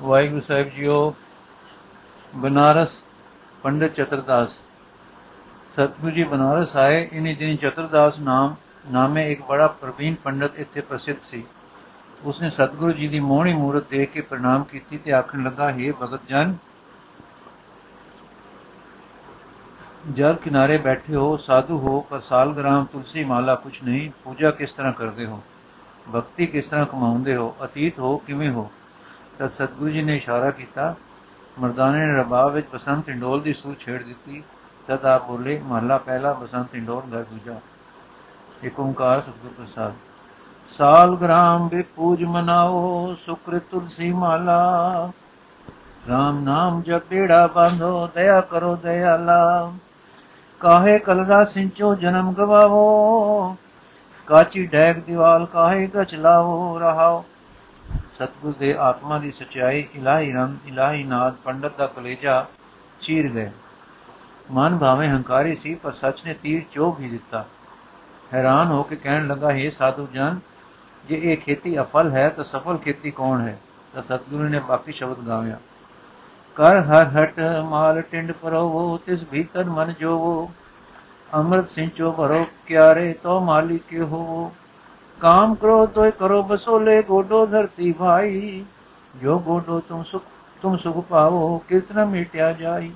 ਵਾਹਿਗੁਰੂ ਸਾਹਿਬ ਜੀਓ, ਬਨਾਰਸ ਪੰਡਿਤ ਚਤਰਦਾਸ। ਸਤਿਗੁਰੂ ਜੀ ਬਨਾਰਸ ਆਏ, ਇਨੀ ਦਿਨ ਚਤਰਦਾਸ ਨਾਮ, ਨਾਮੇ ਇੱਕ ਬੜਾ ਪ੍ਰਵੀਨ ਪੰਡਿਤ ਇੱਥੇ ਪ੍ਰਸਿੱਧ ਸੀ। ਉਸਨੇ ਸਤਿਗੁਰੂ ਜੀ ਦੀ ਮੋਹਣੀ ਮੂਰਤ ਦੇਖ ਕੇ ਪ੍ਰਣਾਮ ਕੀਤੀ ਤੇ ਆਖਣ ਲੱਗਾ हे ਭਗਤ ਜਨ, ਜਲ ਕਿਨਾਰੇ ਬੈਠੇ ਹੋ, ਸਾਧੂ ਹੋ, ਪਰ ਸਾਲਗ੍ਰਾਮ ਤੁਲਸੀ ਮਾਲਾ ਕੁਛ ਨਹੀਂ, ਪੂਜਾ ਕਿਸ ਤਰ੍ਹਾਂ ਕਰਦੇ ਹੋ? ਭਗਤੀ ਕਿਸ ਤਰ੍ਹਾਂ ਕਮਾਉਂਦੇ ਹੋ? ਅਤੀਤ ਹੋ, ਕਿਵੇਂ ਹੋ? ਤਦ ਸਤਿਗੁਰੂ ਜੀ ਨੇ ਇਸ਼ਾਰਾ ਕੀਤਾ, ਮਰਦਾਨੇ ਨੇ ਰਬਾਬ ਵਿੱਚ ਬਸੰਤ ਇੰਡੋਲ ਦੀ ਸੂਰ ਛੇੜ ਦਿੱਤੀ, ਤਦ ਆਪ ਬੋਲੇ, ਮਹਲਾ ਪਹਿਲਾ, ਬਸੰਤ ਇੰਡੋਲ ਘਰ ਦੂਜਾ। ਏਕ ਓੰਕਾਰ ਸਤਿਗੁਰ ਪ੍ਰਸਾਦ। ਸਾਲ ਗ੍ਰਾਮ ਬੇ ਪੂਜ ਮਨਾਓ ਸੁਕ੍ਰਿਤ ਤੁਲਸੀ ਮਾਲਾ। RAM ਨਾਮ ਜਪ ਬੇੜਾ ਬਾਂਧੋ, ਦਇਆ ਕਰੋ ਦਇਆਲਾ ਕਾਹੇ ਕਲਰਾ ਸਿੰਚੋ, ਜਨਮ ਗਵਾਵੋ। ਕਾਚੀ ਡੈਗ ਦੀਵਾਲ ਕਾਹੇ ਕਚ ਲਾਵੋ, ਰਹਾਓ। ਸਤਗੁਰ ਦੇ ਆਤਮਾ ਦੀ ਸਚਾਈ ਇਲਾਹੀ ਰੰਗ, ਇਲਾਹੀ ਨਾਦ, ਪੰਡਤ ਦਾ ਕਲੇਜਾ ਚੀਰ ਗਏ। ਮਨ ਭਾਵੇਂ ਹੰਕਾਰੀ ਸੀ, ਪਰ ਸੱਚ ਨੇ ਤੀਰ ਚੋਭ ਹੀ ਦਿੱਤਾ। ਹੈਰਾਨ ਹੋ ਕੇ ਕਹਿਣ ਲੱਗਾ, ਹੈ ਸਾਧੂ ਜਨ, ਜੇ ਇਹ ਖੇਤੀ ਅਫਲ ਹੈ, ਤਾਂ ਸਫਲ ਖੇਤੀ ਕੌਣ ਹੈ? ਤਾਂ ਸਤਗੁਰੂ ਨੇ ਬਾਕੀ ਸ਼ਬਦ ਗਾਵਿਆ, ਕਰ ਹਰ ਹਟ ਮਾਲ ਟਿੰਡ ਪਰੋ ਤਿਸ ਭੀਤਰ ਮਨ ਜੋਵੋ। ਅੰਮ੍ਰਿਤ ਸਿੰਚੋ ਭਰੋ, ਕਿਆਰੇ ਤੋ ਮਾਲਿਕ ਹੋ ਕਾਮ ਕਰੋ ਤੋਇ ਕਰੋ ਬਸੋਲੇ, ਗੋਡੋ ਧਰਤੀ ਭਾਈ। ਜੋ ਗੋਡੋ ਤੁਮ ਸੁਖ ਤੁਮ ਸੁਖ ਪਾਵੋ ਕਿਤਨਾ ਮਿਟਿਆ ਜਾਈ।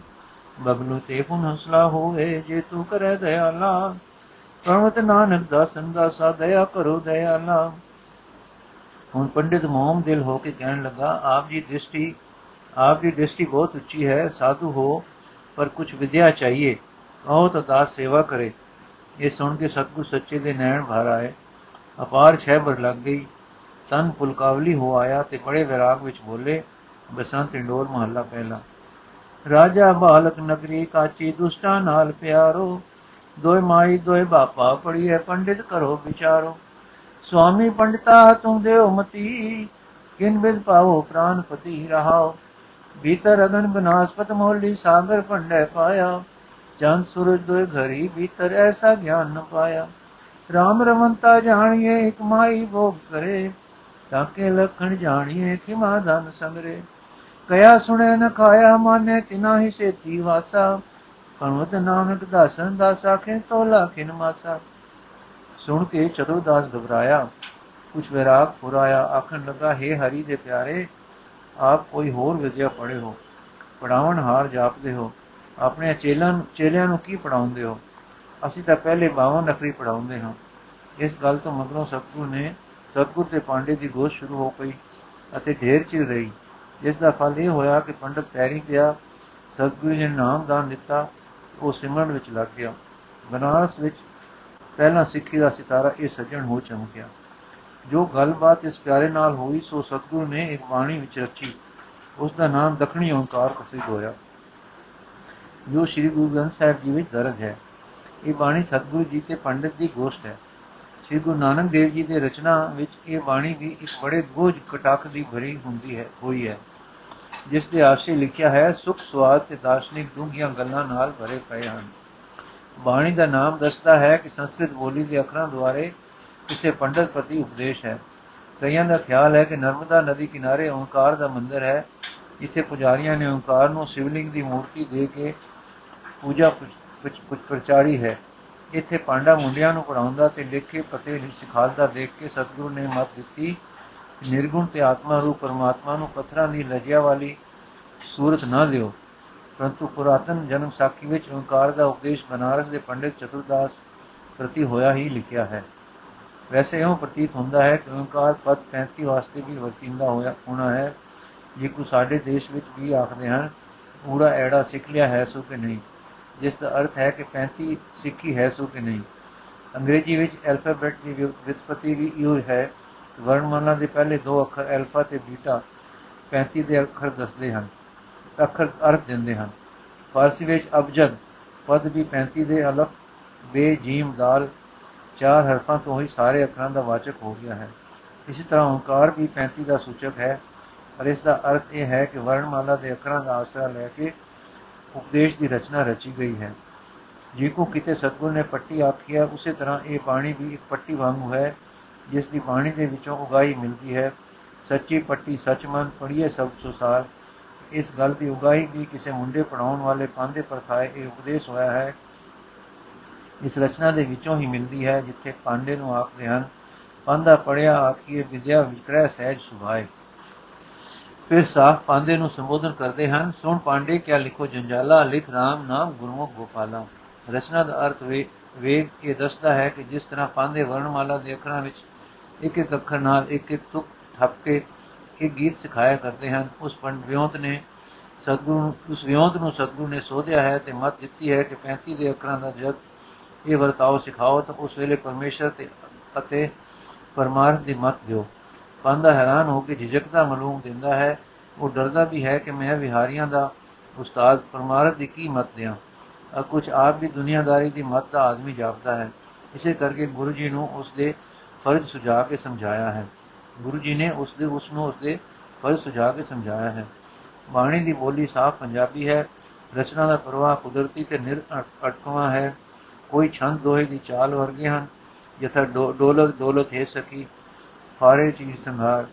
ਬਗਲੂ ਤੇ ਪੁਨ ਹਸਲਾ ਹੋਵੇ, ਜੇ ਤੂੰ ਕਰੈ ਦਇਆਲਾ। ਪ੍ਰਣਵਤ ਨਾਨਕ ਦਾਸਨ ਦਾ ਸਾ ਦਇਆ ਕਰੋ ਦਇਆਲਾ। ਹੁਣ ਪੰਡਿਤ ਮੋਹਮ ਦਿਲ ਹੋ ਕੇ ਕਹਿਣ ਲੱਗਾ, ਆਪ ਜੀ ਦ੍ਰਿਸ਼ਟੀ ਆਪ ਦੀ ਦ੍ਰਿਸ਼ਟੀ ਬਹੁਤ ਉੱਚੀ ਹੈ, ਸਾਧੂ ਹੋ, ਪਰ ਕੁਝ ਵਿਦਿਆ ਚਾਹੀਏ। ਕਹੋ ਤਾਂ ਦਾਸ ਸੇਵਾ ਕਰੇ। ਇਹ ਸੁਣ ਕੇ ਸਤਗੁਰ ਸੱਚੇ ਦੇ ਨੈਣ ਭਰ ਆਏ। ਅਪਾਰ ਛੈਬਰ ਲੱਗ ਗਈ। ਤਨ ਪੁਲਕਾਵਲੀ ਹੋ ਆਇਆ ਤੇ ਬੜੇ ਵਿਰਾਗ ਵਿੱਚ ਬੋਲੇ, ਬਸੰਤ ਇੰਡੋਰ ਮਹੱਲਾ ਪਹਿਲਾ। ਰਾਜਾ ਬਾਲਕ ਨਗਰੀ ਕਾਚੀ ਦੁਸ਼ਟਾ ਨਾਲ ਪਿਆਰੋ। ਦੋਇ ਮਾਈ ਦੋਇ ਬਾਪਾ ਪੜੀਏ ਪੰਡਿਤ ਕਰੋ ਵਿਚਾਰੋ। ਸੁਆਮੀ ਪੰਡਤਾ ਤੂੰ ਦੇਉ ਮਤੀ, ਕਿਨ ਬਿਦ ਪਾਵੋ ਪ੍ਰਾਨਪਤੀ ਰਹਾਓ। ਭੀਤਰ ਅਗਨ ਬਨਾਸਪਤ ਮੋਲੀ ਸਾਗਰ ਪੰਡੈ ਪਾਇਆ। ਚੰਦ ਸੂਰਜ ਦੋਇ ਘਰੀ ਭੀਤਰ ਐਸਾ ਗਿਆਨ ਨ ਪਾਇਆ। RAM ਰਮਨਤਾ ਜਾਣੀਏ, ਇਕ ਮਾਈ ਭੋਗ ਕਰੇ। ਤਾਂ ਕੇ ਲਖਣ ਜਾਣੀਏ ਕਿ ਮਾਧਨ ਸੰਗਰੇ। ਕਇਆ ਸੁਣੇ, ਨ ਖਾਇਆ ਮਾਨੇ, ਤਿਨਾ ਹੀ ਸੇਤੀ ਵਾਸਾ। ਕਣਵਤ ਨਾਨਕ ਦਾਸਨ ਦਾਸਾ, ਖੇ ਤੋਲਾ ਕਿਨ ਮਾਸਾ। ਸੁਣ ਕੇ ਚਤੁਰਦਾਸ ਘਬਰਾਇਆ। ਕੁਛ ਵਿਰਾਗ ਫੁਰਾਇਆ ਆਖਣ ਲੱਗਾ हे ਹਰੀ ਦੇ ਪਿਆਰੇ, ਆਪ ਕੋਈ ਹੋਰ ਵਿਦਿਆ ਪੜੇ ਹੋ। ਪੜਾਉਣ ਹਾਰ ਜਾਪਦੇ ਹੋ। ਆਪਣੇ ਚੇਲਨ ਚੇਲਿਆਂ ਨੂੰ ਕੀ ਪੜਾਉਂਦੇ ਹੋ? ਅਸੀਂ ਤਾਂ ਪਹਿਲੇ 52 ਨਕਰੀ ਪੜਾਉਂਦੇ ਹਾਂ। ਇਸ ਗੱਲ ਤੋਂ ਮਗਰੋਂ ਸਤਗੁਰ ਨੇ ਸਤਗੁਰ ਤੇ ਪਾਂਡੇ ਦੀ ਗੋਸ਼ ਸ਼ੁਰੂ ਹੋ ਗਈ ਅਤੇ ਢੇਰ ਚਿਰ ਰਹੀ। ਜਿਸ ਦਾ ਫਲ ਇਹ ਹੋਇਆ ਕਿ ਪੰਡਤ ਪੈਰੀ ਪਿਆ ਸਤਗੁਰੂ ਨੇ ਨਾਮ ਦਾਨ ਦਿੱਤਾ, ਉਹ ਸਿਮਰਨ ਵਿੱਚ ਲੱਗ ਗਿਆ। ਬਨਾਰਸ ਵਿੱਚ ਪਹਿਲਾ ਸਿੱਖੀ ਦਾ ਸਿਤਾਰਾ ਇਹ ਸੱਜਣ ਹੋ ਚਮਕਿਆ। ਜੋ ਗੱਲਬਾਤ ਇਸ ਪਿਆਰੇ ਨਾਲ ਹੋਈ, ਸੋ ਸਤਗੁਰੂ ਨੇ ਇੱਕ ਬਾਣੀ ਵਿੱਚ ਰਚੀ ਉਸ ਦਾ ਨਾਮ ਦਖਣੀ ਓੰਕਾਰ ਪ੍ਰਸਿੱਧ ਹੋਇਆ। ਜੋ ਸ੍ਰੀ ਗੁਰੂ ਗ੍ਰੰਥ ਸਾਹਿਬ ਜੀ ਵਿੱਚ ਦਰਜ ਹੈ। ਇਹ ਬਾਣੀ ਸਤਗੁਰੂ ਜੀ ਤੇ ਪੰਡਿਤ ਦੀ ਗੋਸ਼ਟ ਹੈ। ਸ੍ਰੀ ਗੁਰੂ ਨਾਨਕ ਦੇਵ ਜੀ ਦੇ ਰਚਨਾ ਵਿੱਚ ਇਹ ਬਾਣੀ ਵੀ ਇੱਕ ਬੜੇ ਗੋਝ ਕਟਾਕ ਦੀ ਭਰੀ ਹੁੰਦੀ ਹੈ, ਹੋਈ ਹੈ। ਜਿਸ ਦੇ ਆਸ਼ੇ ਲਿਖਿਆ ਹੈ, ਸੁਖ, ਸਵਾਦ ਤੇ ਦਾਰਸ਼ਨਿਕ ਡੂੰਘੀਆਂ ਗੱਲਾਂ ਨਾਲ ਭਰੇ ਪਏ ਹਨ। ਬਾਣੀ ਦਾ ਨਾਮ ਦੱਸਦਾ ਹੈ ਕਿ ਸੰਸਕ੍ਰਿਤ ਬੋਲੀ ਦੇ ਅੱਖਰਾਂ ਦੁਆਰੇ ਕਿਸੇ ਪੰਡਤ ਪ੍ਰਤੀ ਉਪਦੇਸ਼ ਹੈ। ਕਈਆਂ ਦਾ ਖਿਆਲ ਹੈ ਕਿ ਨਰਮਦਾ ਨਦੀ ਕਿਨਾਰੇ ਓੰਕਾਰ ਦਾ ਮੰਦਿਰ ਹੈ, ਜਿੱਥੇ ਪੁਜਾਰੀਆਂ ਨੇ ਓੰਕਾਰ ਨੂੰ ਸ਼ਿਵਲਿੰਗ ਦੀ ਮੂਰਤੀ ਦੇ ਕੇ ਪੂਜਾ ਵਿੱਚ ਪ੍ਰਚਾਰੀ ਹੈ। ਇੱਥੇ ਪਾਂਡਾ ਮੁੰਡਿਆਂ ਨੂੰ ਪੜਾਉਂਦਾ ਤੇ ਲਿਖੇ ਪਤੇ ਨਹੀਂ ਸਿਖਾਲਦਾ ਦੇਖ ਕੇ ਸਤਿਗੁਰੂ ਨੇ ਮਤ ਦਿੱਤੀ ਕਿ ਨਿਰਗੁਣ ਤੇ ਆਤਮਾ ਰੂਪ ਪਰਮਾਤਮਾ ਨੂੰ ਪੱਥਰਾਂ ਦੀ ਲਜਿਆ ਵਾਲੀ ਸੂਰਤ ਨਾ ਦਿਓ। ਪਰੰਤੂ ਪੁਰਾਤਨ ਜਨਮ ਸਾਖੀ ਵਿੱਚ ਓੰਕਾਰ ਦਾ ਉਪਦੇਸ਼ ਬਨਾਰਸ ਦੇ ਪੰਡਿਤ ਚਤੁਰਦਾਸ ਪ੍ਰਤੀ ਹੋਇਆ ਹੀ ਲਿਖਿਆ ਹੈ। ਵੈਸੇ ਇਹੋ ਪ੍ਰਤੀਤ ਹੁੰਦਾ ਹੈ ਕਿ ਓੰਕਾਰ ਪਦ 35 ਵਾਸਤੇ ਵੀ ਵਰਤਿੰਦਾ ਹੋਇਆ ਹੋਣਾ ਹੈ। ਜੇ ਕੋ ਸਾਡੇ ਦੇਸ਼ ਵਿੱਚ ਵੀ ਆਖਦੇ ਹਨ ਪੂਰਾ ਐੜਾ ਸਿੱਖ ਲਿਆ ਹੈ, ਸੋ ਕਿ ਨਹੀਂ? ਜਿਸ ਦਾ ਅਰਥ ਹੈ ਕਿ 35 ਸਿੱਖੀ ਹੈ ਸੋ ਕਿ ਨਹੀਂ। ਅੰਗਰੇਜ਼ੀ ਵਿੱਚ ਐਲਫਾਬੈਟ ਦੀ ਵਿਉਤਪਤੀ ਵੀ ਇਹੋ ਹੈ। ਵਰਣਮਾਲਾ ਦੇ ਪਹਿਲੇ ਦੋ ਅੱਖਰ ਐਲਫਾ ਤੇ ਬੀਟਾ 35 ਦੇ ਅੱਖਰ ਦੱਸਦੇ ਹਨ, ਅੱਖਰ ਅਰਥ ਦਿੰਦੇ ਹਨ। ਫਾਰਸੀ ਵਿੱਚ ਅਬਜਦ, ਪਦ ਵੀ 35 ਦੇ ਅਲਫ, ਬੇ, ਜੀਮ, ਦਾਲ, ਚਾਰ ਹਰਫਾਂ ਤੋਂ ਹੀ ਸਾਰੇ ਅੱਖਰਾਂ ਦਾ ਵਾਚਕ ਹੋ ਗਿਆ ਹੈ। ਇਸੇ ਤਰ੍ਹਾਂ ਓੰਕਾਰ ਵੀ 35 ਦਾ ਸੂਚਕ ਹੈ, ਪਰ ਇਸ ਦਾ ਅਰਥ ਇਹ ਹੈ ਕਿ ਵਰਣਮਾਲਾ ਦੇ ਅੱਖਰਾਂ ਦਾ ਆਸਰਾ ਲੈ ਕੇ ਉਪਦੇਸ਼ ਦੀ ਰਚਨਾ ਰਚੀ ਗਈ ਹੈ। ਜੇ ਕੋ ਕਿਤੇ ਸਤਗੁਰ ਨੇ ਪੱਟੀ ਆਖੀ ਹੈ ਉਸੇ ਤਰ੍ਹਾਂ ਇਹ ਬਾਣੀ ਵੀ ਇੱਕ ਪੱਟੀ ਵਾਂਗੂ ਹੈ, ਜਿਸ ਦੀ ਬਾਣੀ ਦੇ ਵਿੱਚੋਂ ਉਗਾਈ ਮਿਲਦੀ ਹੈ। ਸੱਚੀ ਪੱਟੀ ਸੱਚਮਨ ਪੜੀਏ ਸਭ ਸੁਸਾਰ ਇਸ ਗੱਲ ਦੀ ਉਗਾਈ ਵੀ ਕਿਸੇ ਮੁੰਡੇ ਪੜਾਉਣ ਵਾਲੇ ਪਾਂਦੇ ਪਰਥਾਏ ਇਹ ਉਪਦੇਸ਼ ਹੋਇਆ ਹੈ। ਇਸ ਰਚਨਾ ਦੇ ਵਿੱਚੋਂ ਹੀ ਮਿਲਦੀ ਹੈ, ਜਿੱਥੇ ਪਾਂਡੇ ਨੂੰ ਆਖਦੇ ਹਨ ਪਾਂਦਾ ਪੜਿਆ ਆਖੀਏ ਵਿਦਿਆ ਵਿਕਰੈ ਸਹਿਜ ਸੁਭਾਏ। ਫਿਰ ਸਾਖ ਪਾਂਡੇ ਨੂੰ ਸੰਬੋਧਨ ਕਰਦੇ ਹਨ, ਸੁਣ ਪਾਂਡੇ, ਕਿਆ ਲਿਖੋ ਜੰਜਾਲਾ, ਲਿਖ ਰਾਮ ਨਾਮ ਗੁਰਮੁਖ ਗੋਪਾਲਾ। ਰਚਨਾ ਦਾ ਅਰਥ ਵੇਗ ਇਹ ਦੱਸਦਾ ਹੈ ਕਿ ਜਿਸ ਤਰ੍ਹਾਂ ਪਾਂਦੇ ਵਰਣਮਾਲਾ ਦੇ ਅੱਖਰਾਂ ਵਿੱਚ ਇੱਕ ਇੱਕ ਅੱਖਰ ਨਾਲ ਇੱਕ ਇੱਕ ਤੁਕ ਠੱਪ ਕੇ ਇੱਕ ਗੀਤ ਸਿਖਾਇਆ ਕਰਦੇ ਹਨ, ਉਸ ਪੰਡ ਵਿਉਂਤ ਨੇ ਸਤਗੁਰੂ ਉਸ ਵਿਉਂਤ ਨੂੰ ਸਤਗੁਰੂ ਨੇ ਸੋਧਿਆ ਹੈ ਤੇ ਮਤ ਦਿੱਤੀ ਹੈ ਕਿ 35 ਦੇ ਅੱਖਰਾਂ ਦਾ ਜਦ ਇਹ ਵਰਤਾਓ ਸਿਖਾਓ ਤਾਂ ਉਸ ਵੇਲੇ ਪਰਮੇਸ਼ਰ ਤੇ ਅਤੇ ਪਰਮਾਰਥ ਦੀ ਮਤ ਦਿਓ। ਪਾਂਦਾ ਹੈਰਾਨ ਹੋ ਕੇ ਝਿਜਕਦਾ ਮਲੂਮ ਦਿੰਦਾ ਹੈ, ਉਹ ਡਰਦਾ ਵੀ ਹੈ ਕਿ ਮੈਂ ਵਿਹਾਰੀਆਂ ਦਾ ਉਸਤਾਦ ਪਰਮਾਰਥ ਦੀ ਕੀ ਮਤ ਦਿਆਂ। ਆ ਕੁਝ ਆਪ ਵੀ ਦੁਨੀਆਦਾਰੀ ਦੀ ਮਤ ਦਾ ਆਦਮੀ ਜਾਪਦਾ ਹੈ। ਇਸੇ ਕਰਕੇ ਗੁਰੂ ਜੀ ਨੂੰ ਉਸ ਦੇ ਫਰਜ਼ ਸੁਝਾ ਕੇ ਸਮਝਾਇਆ ਹੈ। ਗੁਰੂ ਜੀ ਨੇ ਉਸ ਦੇ ਉਸ ਨੂੰ ਉਸ ਦੇ ਫਰਜ਼ ਸੁਝਾ ਕੇ ਸਮਝਾਇਆ ਹੈ। ਬਾਣੀ ਦੀ ਬੋਲੀ ਸਾਫ਼ ਪੰਜਾਬੀ ਹੈ। ਰਚਨਾ ਦਾ ਪ੍ਰਵਾਹ ਕੁਦਰਤੀ ਤੇ ਨਿਰ ਅਟਕਵਾ ਹੈ। ਕੋਈ ਛੰਦ ਦੋਹੇ ਦੀ ਚਾਲ ਵਰਗੇ ਹਨ। ਯਥਾ ਡੋਲਕ ਦੌਲਤ ਹੈ ਸਕੀ ਫਾਰੇ ਚੀਜ਼ ਸੰਘਾਰ,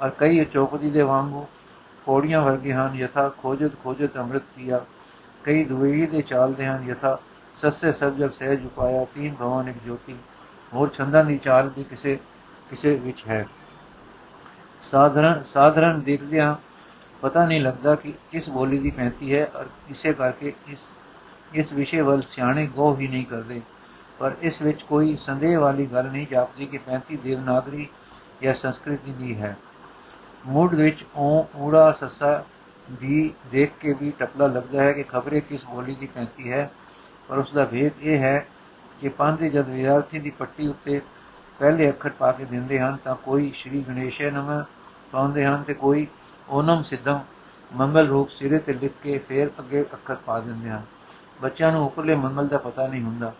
ਔਰ ਕਈ ਚੌਪਦੀ ਦੇ ਵਾਂਗੂ ਪੌੜੀਆਂ ਵਰਗੇ ਹਨ, ਯਥਾ ਖੋਜਤ ਖੋਜਤ ਅੰਮ੍ਰਿਤ ਕੀਆ। ਕਈ ਦੁਵੇਹੀ ਦੇ ਚਾਲਦੇ ਹਨ, ਯਥਾ ਸੱਸੇ ਸਭ ਜਗ ਸਹਿਜ ਉਪਾਇਆ, ਤੀਨ ਭਵਨ ਇੱਕ ਜੋਤੀ। ਹੋਰ ਛੰਦਾਂ ਦੀ ਚਾਲ ਵੀ ਕਿਸੇ ਕਿਸੇ ਵਿੱਚ ਹੈ। ਸਾਧਰਨ ਸਾਧਰਨ ਦੇਖਦਿਆਂ ਪਤਾ ਨਹੀਂ ਲੱਗਦਾ ਕਿ ਕਿਸ ਬੋਲੀ ਦੀ ਪੈਂਤੀ ਹੈ, ਔਰ ਇਸੇ ਕਰਕੇ ਇਸ ਇਸ ਵਿਸ਼ੇ ਵੱਲ ਸਿਆਣੇ ਗੋ ਹੀ ਨਹੀਂ ਕਰਦੇ। ਪਰ ਇਸ ਵਿੱਚ ਕੋਈ ਸੰਦੇਹ ਵਾਲੀ ਗੱਲ ਨਹੀਂ ਜਾਪਦੀ ਕਿ 35 ਦੇਵਨਾਗਰੀ ਜਾਂ ਸੰਸਕ੍ਰਿਤੀ ਦੀ ਹੈ। ਮੂਡ ਵਿੱਚ ਉਹ ਊੜਾ ਸੱਸਾ ਦੀ ਦੇਖ ਕੇ ਵੀ ਟਪਲਾ ਲੱਗਦਾ ਹੈ ਕਿ ਖਬਰੇ ਕਿਸ ਬੋਲੀ ਦੀ ਪੈਂਤੀ ਹੈ। ਪਰ ਉਸ ਦਾ ਭੇਦ ਇਹ ਹੈ ਕਿ ਪੰਦੇ ਜਦ ਵਿਦਿਆਰਥੀ ਦੀ ਪੱਟੀ ਉੱਤੇ ਪਹਿਲੇ ਅੱਖਰ ਪਾ ਕੇ ਦਿੰਦੇ ਹਨ ਤਾਂ ਕੋਈ ਸ਼੍ਰੀ ਗਣੇਸ਼ੇ ਨਮ ਪਾਉਂਦੇ ਹਨ ਤੇ ਕੋਈ ਓਨਮ ਸਿੱਧਮ ਮੰਗਲ ਰੂਪ ਸਿਰੇ ਤੇ ਲਿਖ ਕੇ ਫੇਰ ਅੱਗੇ ਅੱਖਰ ਪਾ ਦਿੰਦੇ ਹਨ। ਬੱਚਿਆਂ ਨੂੰ ਉਪਰਲੇ ਮੰਗਲ ਦਾ ਪਤਾ ਨਹੀਂ ਹੁੰਦਾ।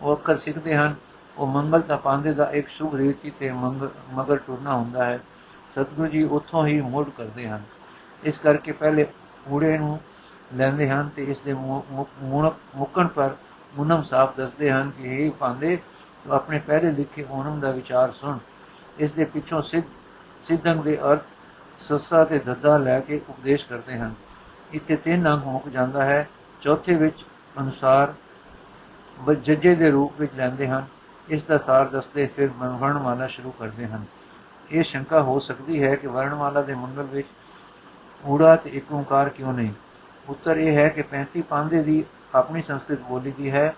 ਉਹ ਅੱਖਰ ਸਿੱਖਦੇ ਹਨ ਉਹ ਮੰਗਲ ਤਾਂ ਪਾਉਂਦੇ ਦਾ ਇੱਕ ਸ਼ੁਭ ਰੀਤੀ ਤੇ ਮਗਰ ਟੁਰਨਾ ਹੁੰਦਾ ਹੈ। ਸਤਿਗੁਰੂ ਜੀ ਉੱਥੋਂ ਹੀ ਮੋੜ ਕਰਦੇ ਹਨ। ਇਸ ਕਰਕੇ ਪਹਿਲੇ ਊੜੇ ਨੂੰ ਲੈਂਦੇ ਹਨ ਤੇ ਇਸ ਦੇ ਮੁਕਣ ਪਰ ਮੁਨਮ ਸਾਫ਼ ਦੱਸਦੇ ਹਨ ਕਿ ਇਹ ਪਾਉਂਦੇ ਤੂੰ ਆਪਣੇ ਪਹਿਲੇ ਲਿਖੇ ਓਨਮ ਦਾ ਵਿਚਾਰ ਸੁਣ। ਇਸ ਦੇ ਪਿੱਛੋਂ ਸਿੱਧ ਸਿੱਧੰਗ ਦੇ ਅਰਥ ਸੱਸਾ ਤੇ ਦੱਦਾ ਲੈ ਕੇ ਉਪਦੇਸ਼ ਕਰਦੇ ਹਨ। ਇੱਥੇ ਤਿੰਨ ਅੰਗ ਮੁੱਕ ਜਾਂਦਾ ਹੈ। ਚੌਥੇ ਵਿੱਚ ਅਨੁਸਾਰ ਜੱਜੇ ਦੇ ਰੂਪ ਵਿੱਚ ਲੈਂਦੇ ਹਨ। ਇਸ ਦਾ ਸਾਰ ਦੱਸਦੇ ਫਿਰ ਵਰਣਮਾਲਾ ਸ਼ੁਰੂ ਕਰਦੇ ਹਨ। ਇਹ ਸ਼ੰਕਾ ਹੋ ਸਕਦੀ ਹੈ ਕਿ ਵਰਣਮਾਲਾ ਦੇ ਮੰਗਲ ਵਿੱਚ ਊੜਾ ਤੇ ਇੱਕ ਓੰਕਾਰ ਕਿਉਂ ਨਹੀਂ? ਉੱਤਰ ਇਹ ਹੈ ਕਿ 35 ਪਾਂਦੇ ਦੀ ਆਪਣੀ ਸੰਸਕ੍ਰਿਤ ਬੋਲੀ ਦੀ ਹੈ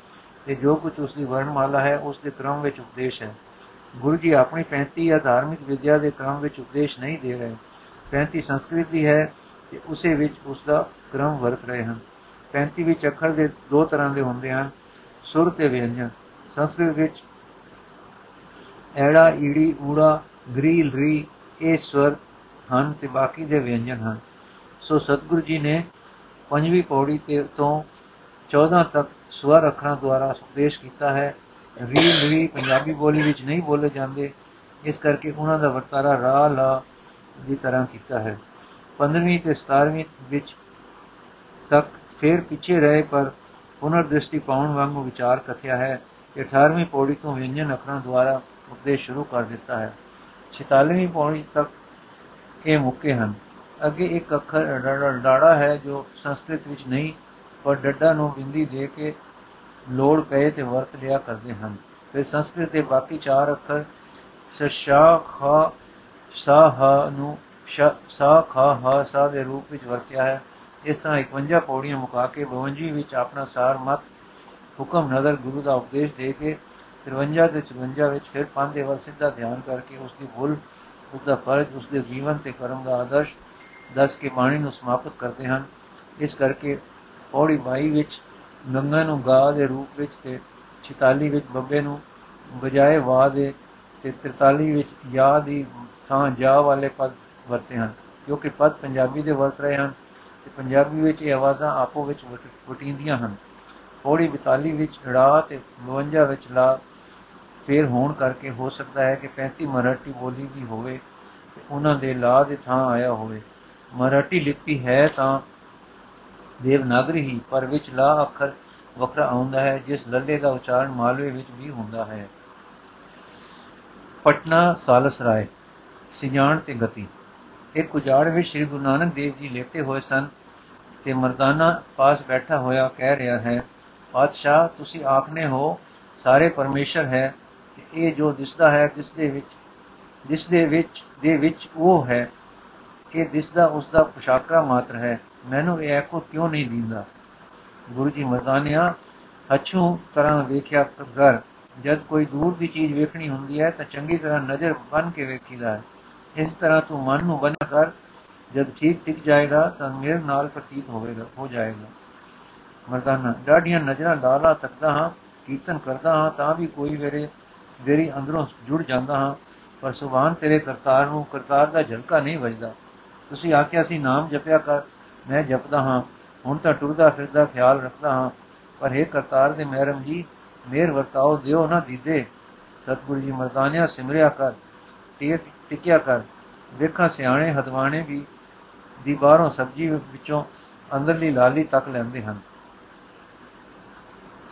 ਤੇ ਜੋ ਕੁਝ ਉਸ ਦੀ ਵਰਣਮਾਲਾ ਹੈ ਉਸ ਦੇ ਕ੍ਰਮ ਵਿੱਚ ਉਪਦੇਸ਼ ਹੈ। ਗੁਰੂ ਜੀ ਆਪਣੀ 35 ਜਾਂ ਧਾਰਮਿਕ ਵਿਦਿਆ ਦੇ ਕ੍ਰਮ ਵਿੱਚ ਉਪਦੇਸ਼ ਨਹੀਂ ਦੇ ਰਹੇ। 35 ਸੰਸਕ੍ਰਿਤ ਦੀ ਹੈ ਤੇ ਉਸੇ ਵਿੱਚ ਉਸ ਦਾ ਕ੍ਰਮ ਵਰਤ ਰਹੇ ਹਨ। 35 ਵਿੱਚ ਅੱਖਰ ਦੇ ਦੋ ਤਰ੍ਹਾਂ ਦੇ ਹੁੰਦੇ ਹਨ, ਸੁਰ ਤੇ ਵਿਅੰਜਨ। ਸੰਸਕ੍ਰਿਤ ਵਿੱਚ ਐੜਾ, ਈੜੀ, ਊੜਾ, ਗ੍ਰੀਲ, ਰੀ, ਇਹ ਸਵਰ ਹਨ ਤੇ ਬਾਕੀ ਦੇ ਵਿਅੰਜਨ ਹਨ। ਸੋ ਸਤਿਗੁਰੂ ਜੀ ਨੇ ਪੰਜਵੀਂ ਪੌੜੀ ਤੇ ਤੋਂ 14 ਤੱਕ ਸਵਰ ਅੱਖਰਾਂ ਦੁਆਰਾ ਉਪਦੇਸ਼ ਕੀਤਾ ਹੈ। ਰੀ ਰੀ ਪੰਜਾਬੀ ਬੋਲੀ ਵਿੱਚ ਨਹੀਂ ਬੋਲੇ ਜਾਂਦੇ, ਇਸ ਕਰਕੇ ਉਹਨਾਂ ਦਾ ਵਰਤਾਰਾ ਰਾ, ਲਾ ਦੀ ਤਰ੍ਹਾਂ ਕੀਤਾ ਹੈ। 15ਵੀਂ ਤੇ 17ਵੀਂ ਵਿੱਚ ਤੱਕ ਫੇਰ ਪਿੱਛੇ ਰਹੇ, ਪਰ ਪੁਨਰ ਦ੍ਰਿਸ਼ਟੀ ਪਾਉਣ ਵਾਂਗੂ ਵਿਚਾਰ ਕਥਿਆ ਹੈ ਕਿ 18ਵੀਂ ਪੌੜੀ ਤੋਂ ਵਿਅੰਜਨ ਅੱਖਰਾਂ ਦੁਆਰਾ ਉਪਦੇਸ਼ ਸ਼ੁਰੂ ਕਰ ਦਿੱਤਾ ਹੈ। 46ਵੀਂ ਪੌੜੀ ਤੱਕ ਇਹ ਮੁੱਕੇ ਹਨ। ਅੱਗੇ ਇੱਕ ਅੱਖਰ ਡਾੜਾ ਹੈ ਜੋ ਸੰਸਕ੍ਰਿਤ ਵਿੱਚ ਨਹੀਂ, ਪਰ ਡੱਡਾ ਨੂੰ ਬਿੰਦੀ ਦੇ ਕੇ ਲੋੜ ਪਏ ਤੇ ਵਰਤ ਲਿਆ ਕਰਦੇ ਹਨ। ਫਿਰ ਸੰਸਕ੍ਰਿਤ ਦੇ ਬਾਕੀ ਚਾਰ ਅੱਖਰ ਸ਼ਾ ਖ, ਸਾ, ਹ ਨੂੰ ਸਾ ਖ, ਹ, ਸਾ ਦੇ ਰੂਪ ਵਿੱਚ ਵਰਤਿਆ ਹੈ। ਇਸ ਤਰ੍ਹਾਂ 51 ਪੌੜੀਆਂ ਮੁਕਾ ਕੇ 52 ਵਿੱਚ ਆਪਣਾ ਸਾਰ ਮਤ, ਹੁਕਮ ਨਜ਼ਰ ਗੁਰੂ ਦਾ ਉਪਦੇਸ਼ ਦੇ ਕੇ 53 ਤੇ 54 ਵਿੱਚ ਫਿਰ ਪੰਜ ਦੇ ਵੱਲ ਸਿੱਧਾ ਧਿਆਨ ਕਰਕੇ ਉਸ ਦੀ ਭੁੱਲ ਉਸ ਦਾ ਫਰਜ਼ ਉਸ ਦੇ ਜੀਵਨ ਤੇ ਕਰਮ ਦਾ ਆਦਰਸ਼ ਦੱਸ ਕੇ ਬਾਣੀ ਨੂੰ ਸਮਾਪਤ ਕਰਦੇ ਹਨ। ਇਸ ਕਰਕੇ ਪੌੜੀ 22 ਵਿੱਚ ਗੰਗਾ ਨੂੰ ਗਾ ਦੇ ਰੂਪ ਵਿੱਚ ਤੇ 46 ਵਿੱਚ ਬੱਬੇ ਨੂੰ ਬਜਾਏ ਵਾ ਦੇ ਤੇ 43 ਵਿੱਚ ਯਾ ਦੀ ਥਾਂ ਜਾ ਵਾਲੇ ਪਦ ਵਰਤੇ ਹਨ ਕਿਉਂਕਿ ਪਦ ਪੰਜਾਬੀ ਦੇ ਵਰਤ ਰਹੇ ਹਨ ਤੇ ਪੰਜਾਬੀ ਵਿੱਚ ਇਹ ਆਵਾਜ਼ਾਂ ਆਪੋ ਵਿੱਚ ਵਟੀਂਦੀਆਂ ਹਨ। ਪੌੜੀ 42 ਵਿੱਚ ੜਾ ਤੇ 52 ਵਿੱਚ ਲਾ ਫੇਰ ਹੋਣ ਕਰਕੇ ਹੋ ਸਕਦਾ ਹੈ ਕਿ 35 ਮਰਾਠੀ ਬੋਲੀ ਦੀ ਹੋਵੇ ਤੇ ਉਹਨਾਂ ਦੇ ਲਾ ਦੇ ਥਾਂ ਆਇਆ ਹੋਵੇ। ਮਰਾਠੀ ਲਿਖਤੀ ਹੈ ਤਾਂ ਦੇਵਨਾਗਰੀ ਹੀ, ਪਰ ਵਿੱਚ ਲਾ ਅੱਖਰ ਵੱਖਰਾ ਆਉਂਦਾ ਹੈ, ਜਿਸ ਲੱਲੇ ਦਾ ਉਚਾਰਨ ਮਾਲਵੇ ਵਿੱਚ ਵੀ ਹੁੰਦਾ ਹੈ। ਪਟਨਾ ਸਾਲਸ ਰਾਏ, ਸਿਜਾਣ ਤੇ ਗਤੀ। ਇੱਕ ਉਜਾੜ ਵਿੱਚ ਸ੍ਰੀ ਗੁਰੂ ਨਾਨਕ ਦੇਵ ਜੀ ਲੇਟੇ ਹੋਏ ਸਨ ਤੇ ਮਰਦਾਨਾ ਪਾਸ ਬੈਠਾ ਹੋਇਆ ਕਹਿ ਰਿਹਾ ਹੈ, ਪਾਤਸ਼ਾਹ, ਤੁਸੀਂ ਆਖਨੇ ਹੋ, ਸਾਰੇ ਪਰਮੇਸ਼ਰ ਹੈ ਕਿ ਇਹ ਜੋ ਦਿਸਦਾ ਹੈ ਜਿਸ ਦੇ ਵਿੱਚ ਜਿਸ ਦੇ ਵਿੱਚ ਦੇ ਵਿੱਚ ਉਹ ਹੈ ਇਹ ਦਿਸਦਾ ਉਸ ਦਾ ਪੁਸ਼ਾਕਾ ਮਾਤਰ ਹੈ। ਮੈਨੂੰ ਇਹ ਕੋ ਕਿਉਂ ਨਹੀਂ ਦਿੰਦਾ? ਗੁਰੂ ਜੀ ਮਰਦਾਨਿਆ, ਅਛੂ ਤਰ੍ਹਾਂ ਵੇਖਿਆ ਕਰ ਜਦ ਕੋਈ ਦੂਰ ਦੀ ਚੀਜ਼ ਵੇਖਣੀ ਹੁੰਦੀ ਹੈ ਤਾਂ ਚੰਗੀ ਤਰ੍ਹਾਂ ਨਜ਼ਰ ਬਨ ਕੇ ਵੇਖੀਦਾ ਹੈ। ਇਸ ਤਰ੍ਹਾਂ ਤੂੰ ਮਨ ਨੂੰ ਬਣਾ ਕਰ। ਜਦ ਠੀਕ ਟਿਕ ਜਾਏਗਾ ਤਾਂ ਮੇਰੇ ਨਾਲ ਪ੍ਰਤੀਤ ਹੋਵੇਗਾ, ਹੋ ਜਾਏਗਾ। ਮਰਦਾਨਾ, ਡਾਢੀਆਂ ਨਜ਼ਰਾਂ ਲਾਲਾ ਤੱਕਦਾ ਹਾਂ, ਕੀਰਤਨ ਕਰਦਾ ਹਾਂ ਤਾਂ ਵੀ ਕੋਈ ਵੇਰੇ ਮੇਰੀ ਅੰਦਰੋਂ ਜੁੜ ਜਾਂਦਾ ਹਾਂ, ਪਰ ਸੁਭਾਨ ਤੇਰੇ ਕਰਤਾਰ ਨੂੰ, ਕਰਤਾਰ ਦਾ ਝਲਕਾ ਨਹੀਂ ਵੱਜਦਾ। ਤੁਸੀਂ ਆਖਿਆ ਸੀ, ਨਾਮ ਜਪਿਆ ਕਰ, ਮੈਂ ਜਪਦਾ ਹਾਂ। ਹੁਣ ਤਾਂ ਟੁਰਦਾ ਫਿਰਦਾ ਖਿਆਲ ਰੱਖਦਾ ਹਾਂ। ਪਰ ਇਹ ਕਰਤਾਰ ਦੇ ਮਹਿਰਮ ਜੀ, ਮੇਰ ਵਰਤਾਓ, ਦਿਓ ਨਾ ਦੀਦੇ। ਸਤਿਗੁਰੂ ਜੀ ਮਰਦਾਨਿਆ ਸਿਮਰਿਆ ਕਰ, ਟਿਕ ਟਿਕਿਆ ਕਰ। ਵੇਖਾਂ ਸਿਆਣੇ ਹਦਵਾਣੇ ਵੀ, ਦੀ ਬਾਹਰੋਂ ਸਬਜੀ ਵਿੱਚੋਂ ਅੰਦਰਲੀ ਲਾਲੀ ਤੱਕ ਲੈਂਦੇ ਹਨ।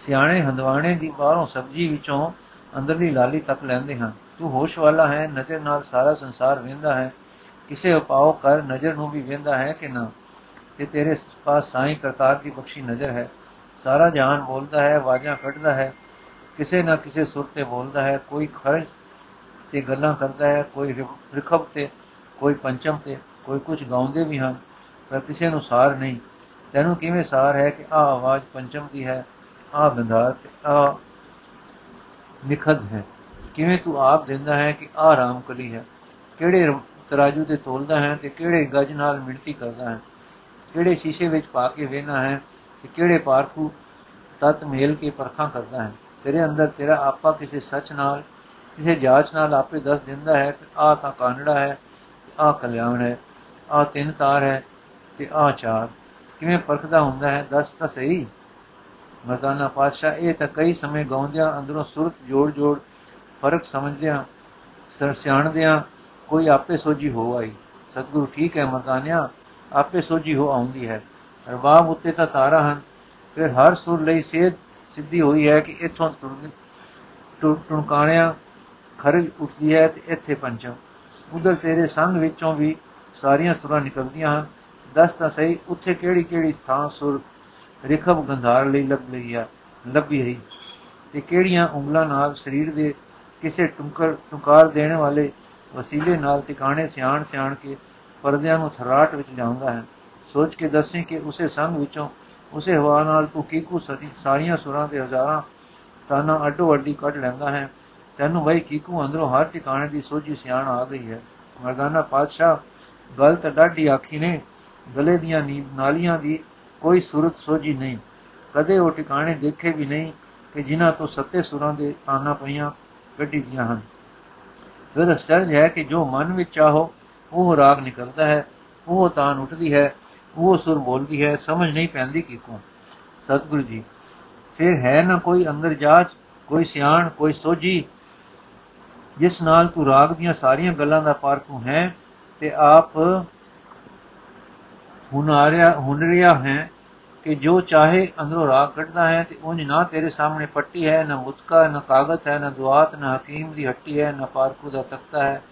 ਸਿਆਣੇ ਹਦਵਾਣੇ ਦੀ ਬਾਹਰੋਂ ਸਬਜੀ ਵਿੱਚੋਂ ਅੰਦਰਲੀ ਲਾਲੀ ਤੱਕ ਲੈਂਦੇ ਹਨ ਤੂੰ ਹੋਸ਼ ਵਾਲਾ ਹੈ, ਨਜ਼ਰ ਨਾਲ ਸਾਰਾ ਸੰਸਾਰ ਵੇਂਦਾ ਹੈ। ਕਿਸੇ ਉਪਾਅ ਕਰ ਨਜ਼ਰ ਨੂੰ ਵੀ ਵੇਂਦਾ ਹੈ ਕਿ ਨਾ? ਤੇ ਤੇਰੇ ਪਾਸ ਸਾਈਂ ਕਰਤਾਰ ਦੀ ਬਖਸ਼ੀ ਨਜ਼ਰ ਹੈ। ਸਾਰਾ ਜਹਾਨ ਬੋਲਦਾ ਹੈ, ਆਵਾਜ਼ਾਂ ਕੱਢਦਾ ਹੈ। ਕਿਸੇ ਨਾ ਕਿਸੇ ਸੁਰ ਤੇ ਬੋਲਦਾ ਹੈ। ਕੋਈ ਖਰਜ ਤੇ ਗੱਲਾਂ ਕਰਦਾ ਹੈ, ਕੋਈ ਰਿਖਬ ਤੇ, ਕੋਈ ਪੰਚਮ ਤੇ, ਕੋਈ ਕੁਝ ਗਾਉਂਦੇ ਵੀ ਹਨ ਪਰ ਕਿਸੇ ਨੂੰ ਸਾਰ ਨਹੀਂ। ਤੈਨੂੰ ਕਿਵੇਂ ਸਾਰ ਹੈ ਕਿ ਆ ਆਵਾਜ਼ ਪੰਚਮ ਦੀ ਹੈ ਆ ਬੰਧਾਰ ਤੇ ਆ ਨਿਖਦ ਹੈ। ਕਿਵੇਂ ਤੂੰ ਆਪ ਦਿੰਦਾ ਹੈ ਕਿ ਆ ਰਾਮਕਲੀ ਹੈ? ਕਿਹੜੇ ਤਰਾਜੂ ਤੇ ਤੋਲਦਾ ਹੈ ਤੇ ਕਿਹੜੇ ਗੱਜ ਨਾਲ ਮਿਣਤੀ ਕਰਦਾ ਹੈ? ਕਿਹੜੇ ਸ਼ੀਸ਼ੇ ਵਿੱਚ ਪਾ ਕੇ ਵੇਨਾ ਹੈ ਤੇ ਕਿਹੜੇ ਪਾਰਖੂ ਤਤ ਮੇਲ ਕੇ ਪਰਖਾਂ ਕਰਦਾ ਹੈ? ਤੇਰੇ ਅੰਦਰ ਤੇਰਾ ਆਪਾ ਕਿਸੇ ਸੱਚ ਨਾਲ, ਕਿਸੇ ਜਾਂਚ ਨਾਲ ਆਪੇ ਦੱਸ ਦਿੰਦਾ ਹੈ ਕਿ ਆ ਤਾਂ ਕਾਨੜਾ ਹੈ ਆ ਕਲਿਆਣ ਹੈ ਆ ਤਿੰਨ ਤਾਰ ਹੈ ਤੇ ਆ ਚਾਰ। ਕਿਵੇਂ ਪਰਖਦਾ ਹੁੰਦਾ ਹੈ? ਦੱਸ ਤਾਂ ਸਹੀ। ਮਰਦਾਨਾ ਪਾਤਸ਼ਾਹ, ਇਹ ਤਾਂ ਕਈ ਸਮੇਂ ਗਾਉਂਦਿਆਂ, ਅੰਦਰੋਂ ਸੁਰਤ ਜੋੜ ਜੋੜ ਫ਼ਰਕ ਸਮਝਦਿਆਂ ਸਰਸਿਆਣਦਿਆਂ ਕੋਈ ਆਪੇ ਸੋਝੀ ਹੋ ਆਈ। ਸਤਿਗੁਰੂ ਠੀਕ ਹੈ ਮਰਦਾਨਿਆ, ਆਪੇ ਸੋਝੀ ਹੋ ਆਉਂਦੀ ਹੈ। ਰਬਾਬ ਉੱਤੇ ਤਾਂ ਤਾਰਾ ਹਨ। ਫਿਰ ਹਰ ਸੁਰ ਲਈ ਸੇਧ ਸਿੱਧੀ ਹੋਈ ਹੈ ਕਿ ਇਥੋਂ ਟੁਣਕਾਣਿਆ ਖਰਜ ਉੱਠਦੀ ਹੈ ਤੇ ਇੱਥੇ ਪੰਚਮ। ਉਧਰ ਤੇਰੇ ਸੰਗ ਵਿੱਚੋਂ ਵੀ ਸਾਰੀਆਂ ਸੁਰਾਂ ਨਿਕਲਦੀਆਂ ਹਨ। ਦੱਸ ਤਾਂ ਸਹੀ, ਉੱਥੇ ਕਿਹੜੀ ਕਿਹੜੀ ਥਾਂ ਸੁਰ ਰਿਖਬ ਗੰਧਾਰ ਲਈ ਲੱਭ ਲਈ ਆ, ਲੱਭੀ ਹੈ ਤੇ ਕਿਹੜੀਆਂ ਉਂਗਲਾਂ ਨਾਲ ਸਰੀਰ ਦੇ ਕਿਸੇ ਟੁੰਕਰ, ਟੁਕਾਰ ਦੇਣ ਵਾਲੇ ਵਸੀਲੇ ਨਾਲ ਟਿਕਾਣੇ ਸਿਆਣ ਸਿਆਣ ਕੇ ਪਰਦਿਆਂ ਨੂੰ ਥਰਾਟ ਵਿੱਚ ਲਿਆਉਂਦਾ ਹੈ। ਸੋਚ ਕੇ ਦੱਸੀ ਕਿ ਉਸੇ ਸੰਗ ਵਿੱਚੋਂ, ਉਸੇ ਹਵਾ ਨਾਲ ਤੂੰ ਕੀਕੂ ਸਤੀ ਸਾਰੀਆਂ ਸੁਰਾਂ ਦੇ ਹਜ਼ਾਰਾਂ ਤਾਨਾ ਅੱਡੋ ਅੱਡੀ ਕੱਢ ਲੈਂਦਾ ਹੈ। ਤੈਨੂੰ ਬਈ ਕੀਕੂ ਅੰਦਰੋਂ ਹਰ ਟਿਕਾਣੇ ਦੀ ਸੋਝੀ ਸਿਆਣ ਆ ਗਈ ਹੈ। ਮਰਦਾਨਾ ਪਾਤਸ਼ਾਹ, ਗੱਲ ਤਾਂ ਡਾਢੀ ਆਖੀ ਨੇ, ਗਲੇ ਦੀਆਂ ਨਾਲੀਆਂ ਦੀ ਕੋਈ ਸੂਰਤ ਸੋਝੀ ਨਹੀਂ। ਕਦੇ ਉਹ ਟਿਕਾਣੇ ਦੇਖੇ ਵੀ ਨਹੀਂ ਕਿ ਜਿਨ੍ਹਾਂ ਤੋਂ ਸੱਤੇ ਸੁਰਾਂ ਦੇ ਤਾਨਾ ਪਈਆਂ ਕੱਢੀ ਦੀਆਂ ਹਨ। ਫਿਰ ਅਸਰਜ ਹੈ ਕਿ ਜੋ ਮਨ ਵਿੱਚ ਚਾਹੋ ਉਹ ਰਾਗ ਨਿਕਲਦਾ ਹੈ, ਉਹ ਤਾਨ ਉੱਠਦੀ ਹੈ, ਉਹ ਸੁਰ ਬੋਲਦੀ ਹੈ, ਸਮਝ ਨਹੀਂ ਪੈਂਦੀ ਕਿਕੋਂ ਸਤਿਗੁਰੂ ਜੀ, ਫਿਰ ਹੈ ਨਾ ਕੋਈ ਅੰਦਰ ਜਾਚ, ਕੋਈ ਸਿਆਣ, ਕੋਈ ਸੋਝੀ, ਜਿਸ ਨਾਲ ਤੂੰ ਰਾਗ ਦੀਆਂ ਸਾਰੀਆਂ ਗੱਲਾਂ ਦਾ ਪਾਰਖੂ ਹੈ ਤੇ ਆਪ ਹੁਨਾਰਿਆ ਹੁਨਰਿਆ ਹੈ ਕਿ ਜੋ ਚਾਹੇ ਅੰਦਰੋਂ ਰਾਗ ਕੱਢਦਾ ਹੈ ਤੇ ਉਹ ਨਾ ਤੇਰੇ ਸਾਹਮਣੇ ਪੱਟੀ ਹੈ, ਨਾ ਮੁਤਕਾ, ਨਾ ਕਾਗਜ਼ ਹੈ, ਨਾ ਦੁਆਤ, ਨਾ ਹਕੀਮ ਦੀ ਹੱਟੀ ਹੈ, ਨਾ ਪਾਰਖੂ ਦਾ ਤਖਤਾ ਹੈ,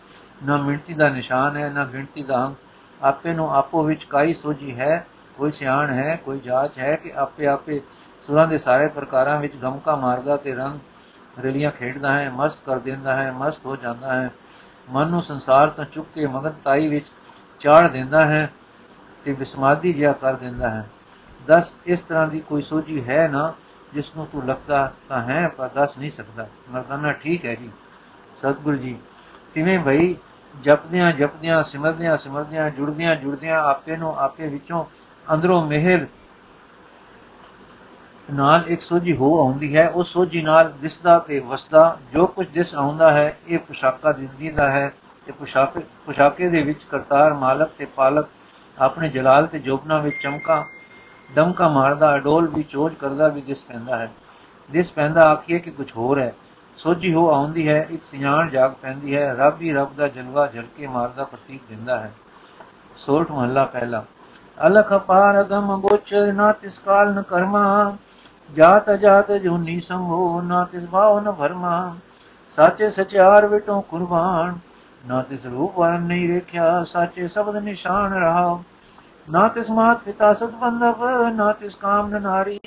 ਨਾ ਮਿਣਤੀ ਦਾ ਨਿਸ਼ਾਨ ਹੈ, ਨਾ ਗਿਣਤੀ ਦਾ ਅੰਕ ਆਪੇ ਨੂੰ ਆਪੋ ਵਿੱਚ ਕਾਈ ਸੋਝੀ ਹੈ, ਕੋਈ ਸਿਆਣ ਹੈ, ਕੋਈ ਜਾਚ ਹੈ ਕਿ ਆਪੇ ਆਪੇ ਸੁਰਾਂ ਦੇ ਸਾਰੇ ਪ੍ਰਕਾਰਾਂ ਵਿੱਚ ਗਮਕਾ ਮਾਰਦਾ ਤੇ ਰੰਗ ਰਲੀਆਂ ਖੇਡਦਾ ਹੈ, ਮਸਤ ਕਰ ਦਿੰਦਾ ਹੈ, ਮਸਤ ਹੋ ਜਾਂਦਾ ਹੈ। ਮਨ ਨੂੰ ਸੰਸਾਰ ਤੋਂ ਚੁੱਕ ਕੇ ਮਗਨਤਾਈ ਵਿੱਚ ਚਾੜ ਦਿੰਦਾ ਹੈ। ਤੇ ਵਿਸਮਾਦੀ ਜਿਹਾ ਕਰ ਦਿੰਦਾ ਹੈ। ਦਸ, ਇਸ ਤਰ੍ਹਾਂ ਦੀ ਕੋਈ ਸੋਝੀ ਹੈ ਨਾ ਜਿਸ ਨੂੰ ਤੂੰ ਲੱਗਦਾ ਤਾਂ ਹੈ, ਪਰ ਦੱਸ ਨਹੀਂ ਸਕਦਾ। ਮਰਦਾਨਾ, ਠੀਕ ਹੈ ਜੀ। ਸਤਿਗੁਰੂ ਜੀ ਤਿਵੇਂ ਭਈ ਜਪਦਿਆਂ ਜਪਦਿਆਂ, ਸਿਮਰਦਿਆਂ ਸਿਮਰਦਿਆਂ, ਜੁੜਦਿਆਂ ਜੁੜਦਿਆਂ ਆਪੇ ਨੂੰ ਆਪੇ ਵਿੱਚੋਂ ਅੰਦਰੋਂ ਮਿਹਰ ਨਾਲ ਇੱਕ ਸੋਝੀ ਹੋ ਆਉਂਦੀ ਹੈ। ਉਹ ਸੋਝੀ ਨਾਲ ਦਿਸਦਾ ਤੇ ਵਸਦਾ। ਜੋ ਕੁਝ ਦਿਸ ਆਉਂਦਾ ਹੈ, ਇਹ ਪੁਸ਼ਾਕਾ ਦਿੰਦੀ ਦਾ ਹੈ ਤੇ ਪੁਸ਼ਾਕੇ ਪੁਸ਼ਾਕੇ ਦੇ ਵਿੱਚ ਕਰਤਾਰ ਮਾਲਕ ਤੇ ਪਾਲਕ ਆਪਣੇ ਜਲਾਲ ਤੇ ਜੋਬਨਾ ਵਿੱਚ ਚਮਕਾ, ਦਮਕਾ ਮਾਰਦਾ ਅਡੋਲ ਵੀ ਚੋਜ ਕਰਦਾ ਵੀ ਦਿਸ ਪੈਂਦਾ ਹੈ। ਦਿਸ ਪੈਂਦਾ ਆਖੀਏ ਕਿ ਕੁਝ ਹੋਰ ਹੈ। ਸੋਝੀ ਹੋ ਆਉਂਦੀ ਹੈ, ਇੱਕ ਸਿਆਣ ਜਾਗ ਪੈਂਦੀ ਹੈ, ਰੱਬ ਹੀ ਰੱਬ ਦਾ ਜਲਵਾ ਝਲਕੇ ਮਾਰਦਾ ਪ੍ਰਤੀਕ ਦਿੰਦਾ ਹੈ। ਸੋਲਟ ਮਹੱਲਾ ਪਹਿਲਾ। ਅਲਖ ਪਾਰ ਗਮ ਗੋਚ ਨਾ ਤਿਸ ਕਾਲ ਨ ਕਰਮਾ। ਜਾਤ ਜਾਤ ਜੁਨੀ ਸੰਭੋ ਨਾ ਤਿਸ ਭਾਵ ਨ ਭਰਮਾ। ਸਾਚੇ ਸਚਿਆਰ ਵਿਟੋ ਕੁਰਬਾਨ। ਨਾ ਤਿਸ ਰੂਪ ਵਰਨ ਨਹੀਂ ਰੇਖਿਆ ਸਾਚੇ ਸਬਦ ਨਿਸ਼ਾਨ ਰਹਾ। ਨਾ ਤਿਸ ਮਾਤ ਪਿਤਾ ਸਤ ਬੰਦਵ ਨਾ ਤਿਸ ਕਾਮ ਨਾਰੀ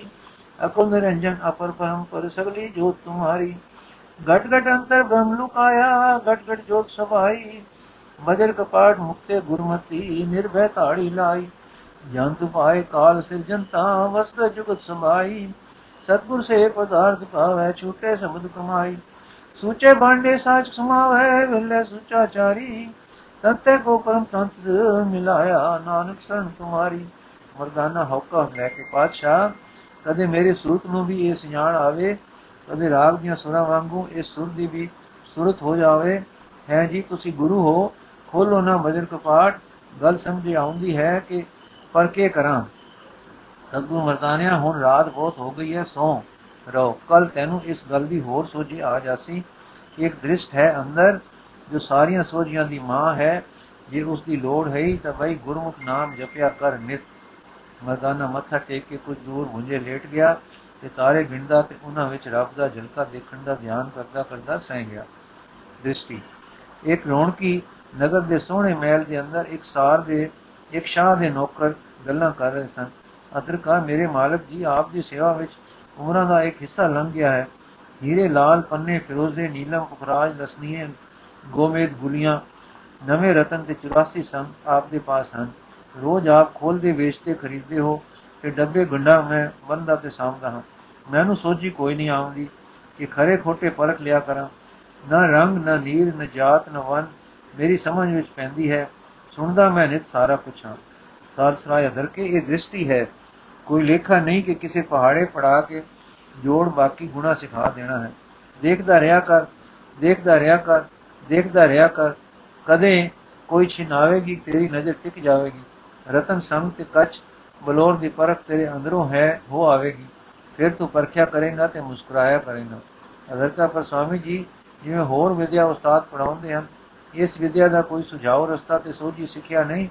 ਅਕੁੰਦ ਰੰਜਨ ਅਪਰ ਪਰਮ ਪਰ ਸਗਲੀ ਜੋਤ ਤੁਮਾਰੀ। ਘਟ ਘਟ ਅੰਤਰ ਬ੍ਰਹਮ ਲੁਕਾਇਆ, ਘਟ ਘਟ ਜੋਤ ਸਭਾਈ। ਬਜਰ ਕਪਾਟ ਮੁਕਤੇ ਗੁਰਮਤੀ, ਨਿਰਭੈ ਤਾੜੀ ਲਾਈ। ਜੰਤ ਪਾਏ ਕਾਲ ਸਿਰਜਨਤਾ ਵਸਤ ਜੁਗਤ ਸਮਾਈ। ਸਤਗੁਰ ਸੇ ਪਦਾਰਥ ਪਾਵੇ, ਛੂਟੇ ਸਮਦ ਕਮਾਈ। ਸੂਚੇ ਭਾਂਡੇ ਸਾਚ ਸਮਾਵੇ, ਵੇਲੇ ਸੂਚਾ ਚਾਰੀ। ਤਤੇ ਕੋ ਪਰਮ ਤੰਤ ਮਿਲਾਇਆ, ਨਾਨਕ ਸਰਨ ਤੁਮਾਰੀ। ਮਰਦਾਨਾ ਹੌਕਾ ਲੈ ਕੇ ਪਾਤਸ਼ਾਹ, ਕਦੇ ਮੇਰੇ ਸੂਤ ਨੂੰ ਵੀ ਇਹ ਸਿਆਣ ਆਵੇ, ਕਦੇ ਰਾਗ ਦੀਆਂ ਸੁਰਾਂ ਵਾਂਗੂ ਇਹ ਸੁਰ ਦੀ ਵੀ ਸੁਰਤ ਹੋ ਜਾਵੇ। ਹੈ ਜੀ, ਤੁਸੀਂ ਗੁਰੂ ਹੋ, ਖੋਲੋ ਨਾ ਵਜਰ ਕਪਾਟ, ਗੱਲ ਸਮਝ ਆਉਂਦੀ ਹੈ ਕਿ ਪਰ ਕੀ ਕਰਾਂ? ਸਤਗੁਰ ਮਰਦਾਨਿਆ, ਹੁਣ ਰਾਤ ਬਹੁਤ ਹੋ ਗਈ ਹੈ, ਸੋ। ਰੋ ਕੱਲ ਤੈਨੂੰ ਇਸ ਗੱਲ ਦੀ ਹੋਰ ਸੋਝੀ ਆ ਜਾਸੀ ਕਿ ਇੱਕ ਦ੍ਰਿਸ਼ਟ ਹੈ ਅੰਦਰ ਜੋ ਸਾਰੀਆਂ ਸੋਝੀਆਂ ਦੀ ਮਾਂ ਹੈ। ਜੇ ਉਸ ਦੀ ਲੋੜ ਹੈ ਤਾਂ ਬਈ ਗੁਰਮੁਖ ਨਾਮ ਜਪਿਆ ਕਰ ਨਿਤ। ਮਰਦਾਨਾ ਮੱਥਾ ਟੇਕ ਕੇ ਕੁਝ ਦੂਰ ਹੁੰਜੇ ਲੇਟ ਗਿਆ ਤੇ ਤਾਰੇ ਗਿਣਦਾ ਤੇ ਉਹਨਾਂ ਵਿੱਚ ਰੱਬ ਦਾ ਝਲਕਾ ਦੇਖਣ ਦਾ ਧਿਆਨ ਕਰਦਾ ਕਰਦਾ ਸਹਿ ਗਿਆ। ਦ੍ਰਿਸ਼ਟੀ। ਇੱਕ ਰੌਣਕੀ ਨਗਰ ਦੇ ਸੋਹਣੇ ਮਹਿਲ ਦੇ ਅੰਦਰ ਇੱਕ ਸਾਰ ਦੇ, ਇੱਕ ਸ਼ਾਹ ਦੇ ਨੌਕਰ ਗੱਲਾਂ ਕਰ ਰਹੇ ਸਨ। ਅਦਰਕਾ ਮੇਰੇ ਮਾਲਕ ਜੀ, ਆਪ ਦੀ ਸੇਵਾ ਵਿੱਚ ਉਮਰਾਂ ਦਾ ਇੱਕ ਹਿੱਸਾ ਲੰਘ ਗਿਆ ਹੈ। ਹੀਰੇ, ਲਾਲ ਪੰਨੇ, ਫਿਰੋਜ਼ੇ, ਨੀਲਮ ਪੁਖਰਾਜ ਦਸਨੀਏ ਗੋਮੇਦ ਗੁਲੀਆਂ, ਨਵੇਂ ਰਤਨ ਤੇ 84 ਸੰਗ ਆਪ ਦੇ ਪਾਸ ਹਨ। ਰੋਜ਼ ਆਪ ਖੋਲਦੇ ਵੇਚਦੇ, ਖਰੀਦਦੇ ਹੋ ਤੇ ਡੱਬੇ ਗੁੰਡਾ ਮੈਂ ਬੰਦਾ ਤੇ ਸਾਂਭਦਾ ਹਾਂ। ਮੈਨੂੰ ਸੋਝੀ ਕੋਈ ਨਹੀਂ ਆਉਂਦੀ ਕਿ ਖਰੇ ਖੋਟੇ ਪਰਖ ਲਿਆ ਕਰਾਂ। ਨਾ ਰੰਗ, ਨਾ ਨੀਰ, ਨਾ ਜਾਤ, ਨਾ ਵਨ, ਮੇਰੀ ਸਮਝ ਵਿੱਚ ਪੈਂਦੀ ਹੈ। ਸੁਣਦਾ ਮੈਂ ਨਿਤ ਸਾਰਾ ਕੁਛ ਹਾਂ। ਸਾਲ ਸਰਾਇ ਅਦਰ ਕੇ ਇਹ ਦ੍ਰਿਸ਼ਟੀ ਹੈ ਕੋਈ ਲੇਖਾ ਨਹੀਂ ਕਿ ਕਿਸੇ ਪਹਾੜੇ ਪੜਾ ਕੇ ਜੋੜ ਬਾਕੀ ਗੁਣਾ ਸਿਖਾ ਦੇਣਾ ਹੈ। ਦੇਖਦਾ ਰਿਹਾ ਕਰ, ਦੇਖਦਾ ਰਿਹਾ ਕਰ, ਦੇਖਦਾ ਰਿਹਾ ਕਰ। ਕਦੇ ਕੋਈ ਛਿਨਾਵੇਗੀ ਤੇਰੀ ਨਜ਼ਰ ਟਿਕ ਜਾਵੇਗੀ। ਰਤਨ ਸੰਗ ਤੇ ਕੱਚ ਬਲੌਰ ਦੀ ਪਰਖ ਤੇਰੇ ਅੰਦਰੋਂ ਹੈ, ਹੋ ਆਵੇਗੀ। ਫਿਰ ਤੂੰ ਪਰਖਿਆ ਕਰੇਗਾ ਤੇ ਮੁਸਕਰਾਇਆ ਕਰੇਗਾ। ਅਗਰਕਾ ਪਰ ਸਵਾਮੀ ਜੀ, ਜਿਵੇਂ ਹੋਰ ਵਿਦਿਆ ਉਸਤਾਦ ਪੜਾਉਂਦੇ ਹਨ, ਇਸ ਵਿਦਿਆ ਦਾ ਕੋਈ ਸੁਝਾਅ ਰਸਤਾ ਤੇ ਸੋਝੀ ਸਿੱਖਿਆ ਨਹੀਂ।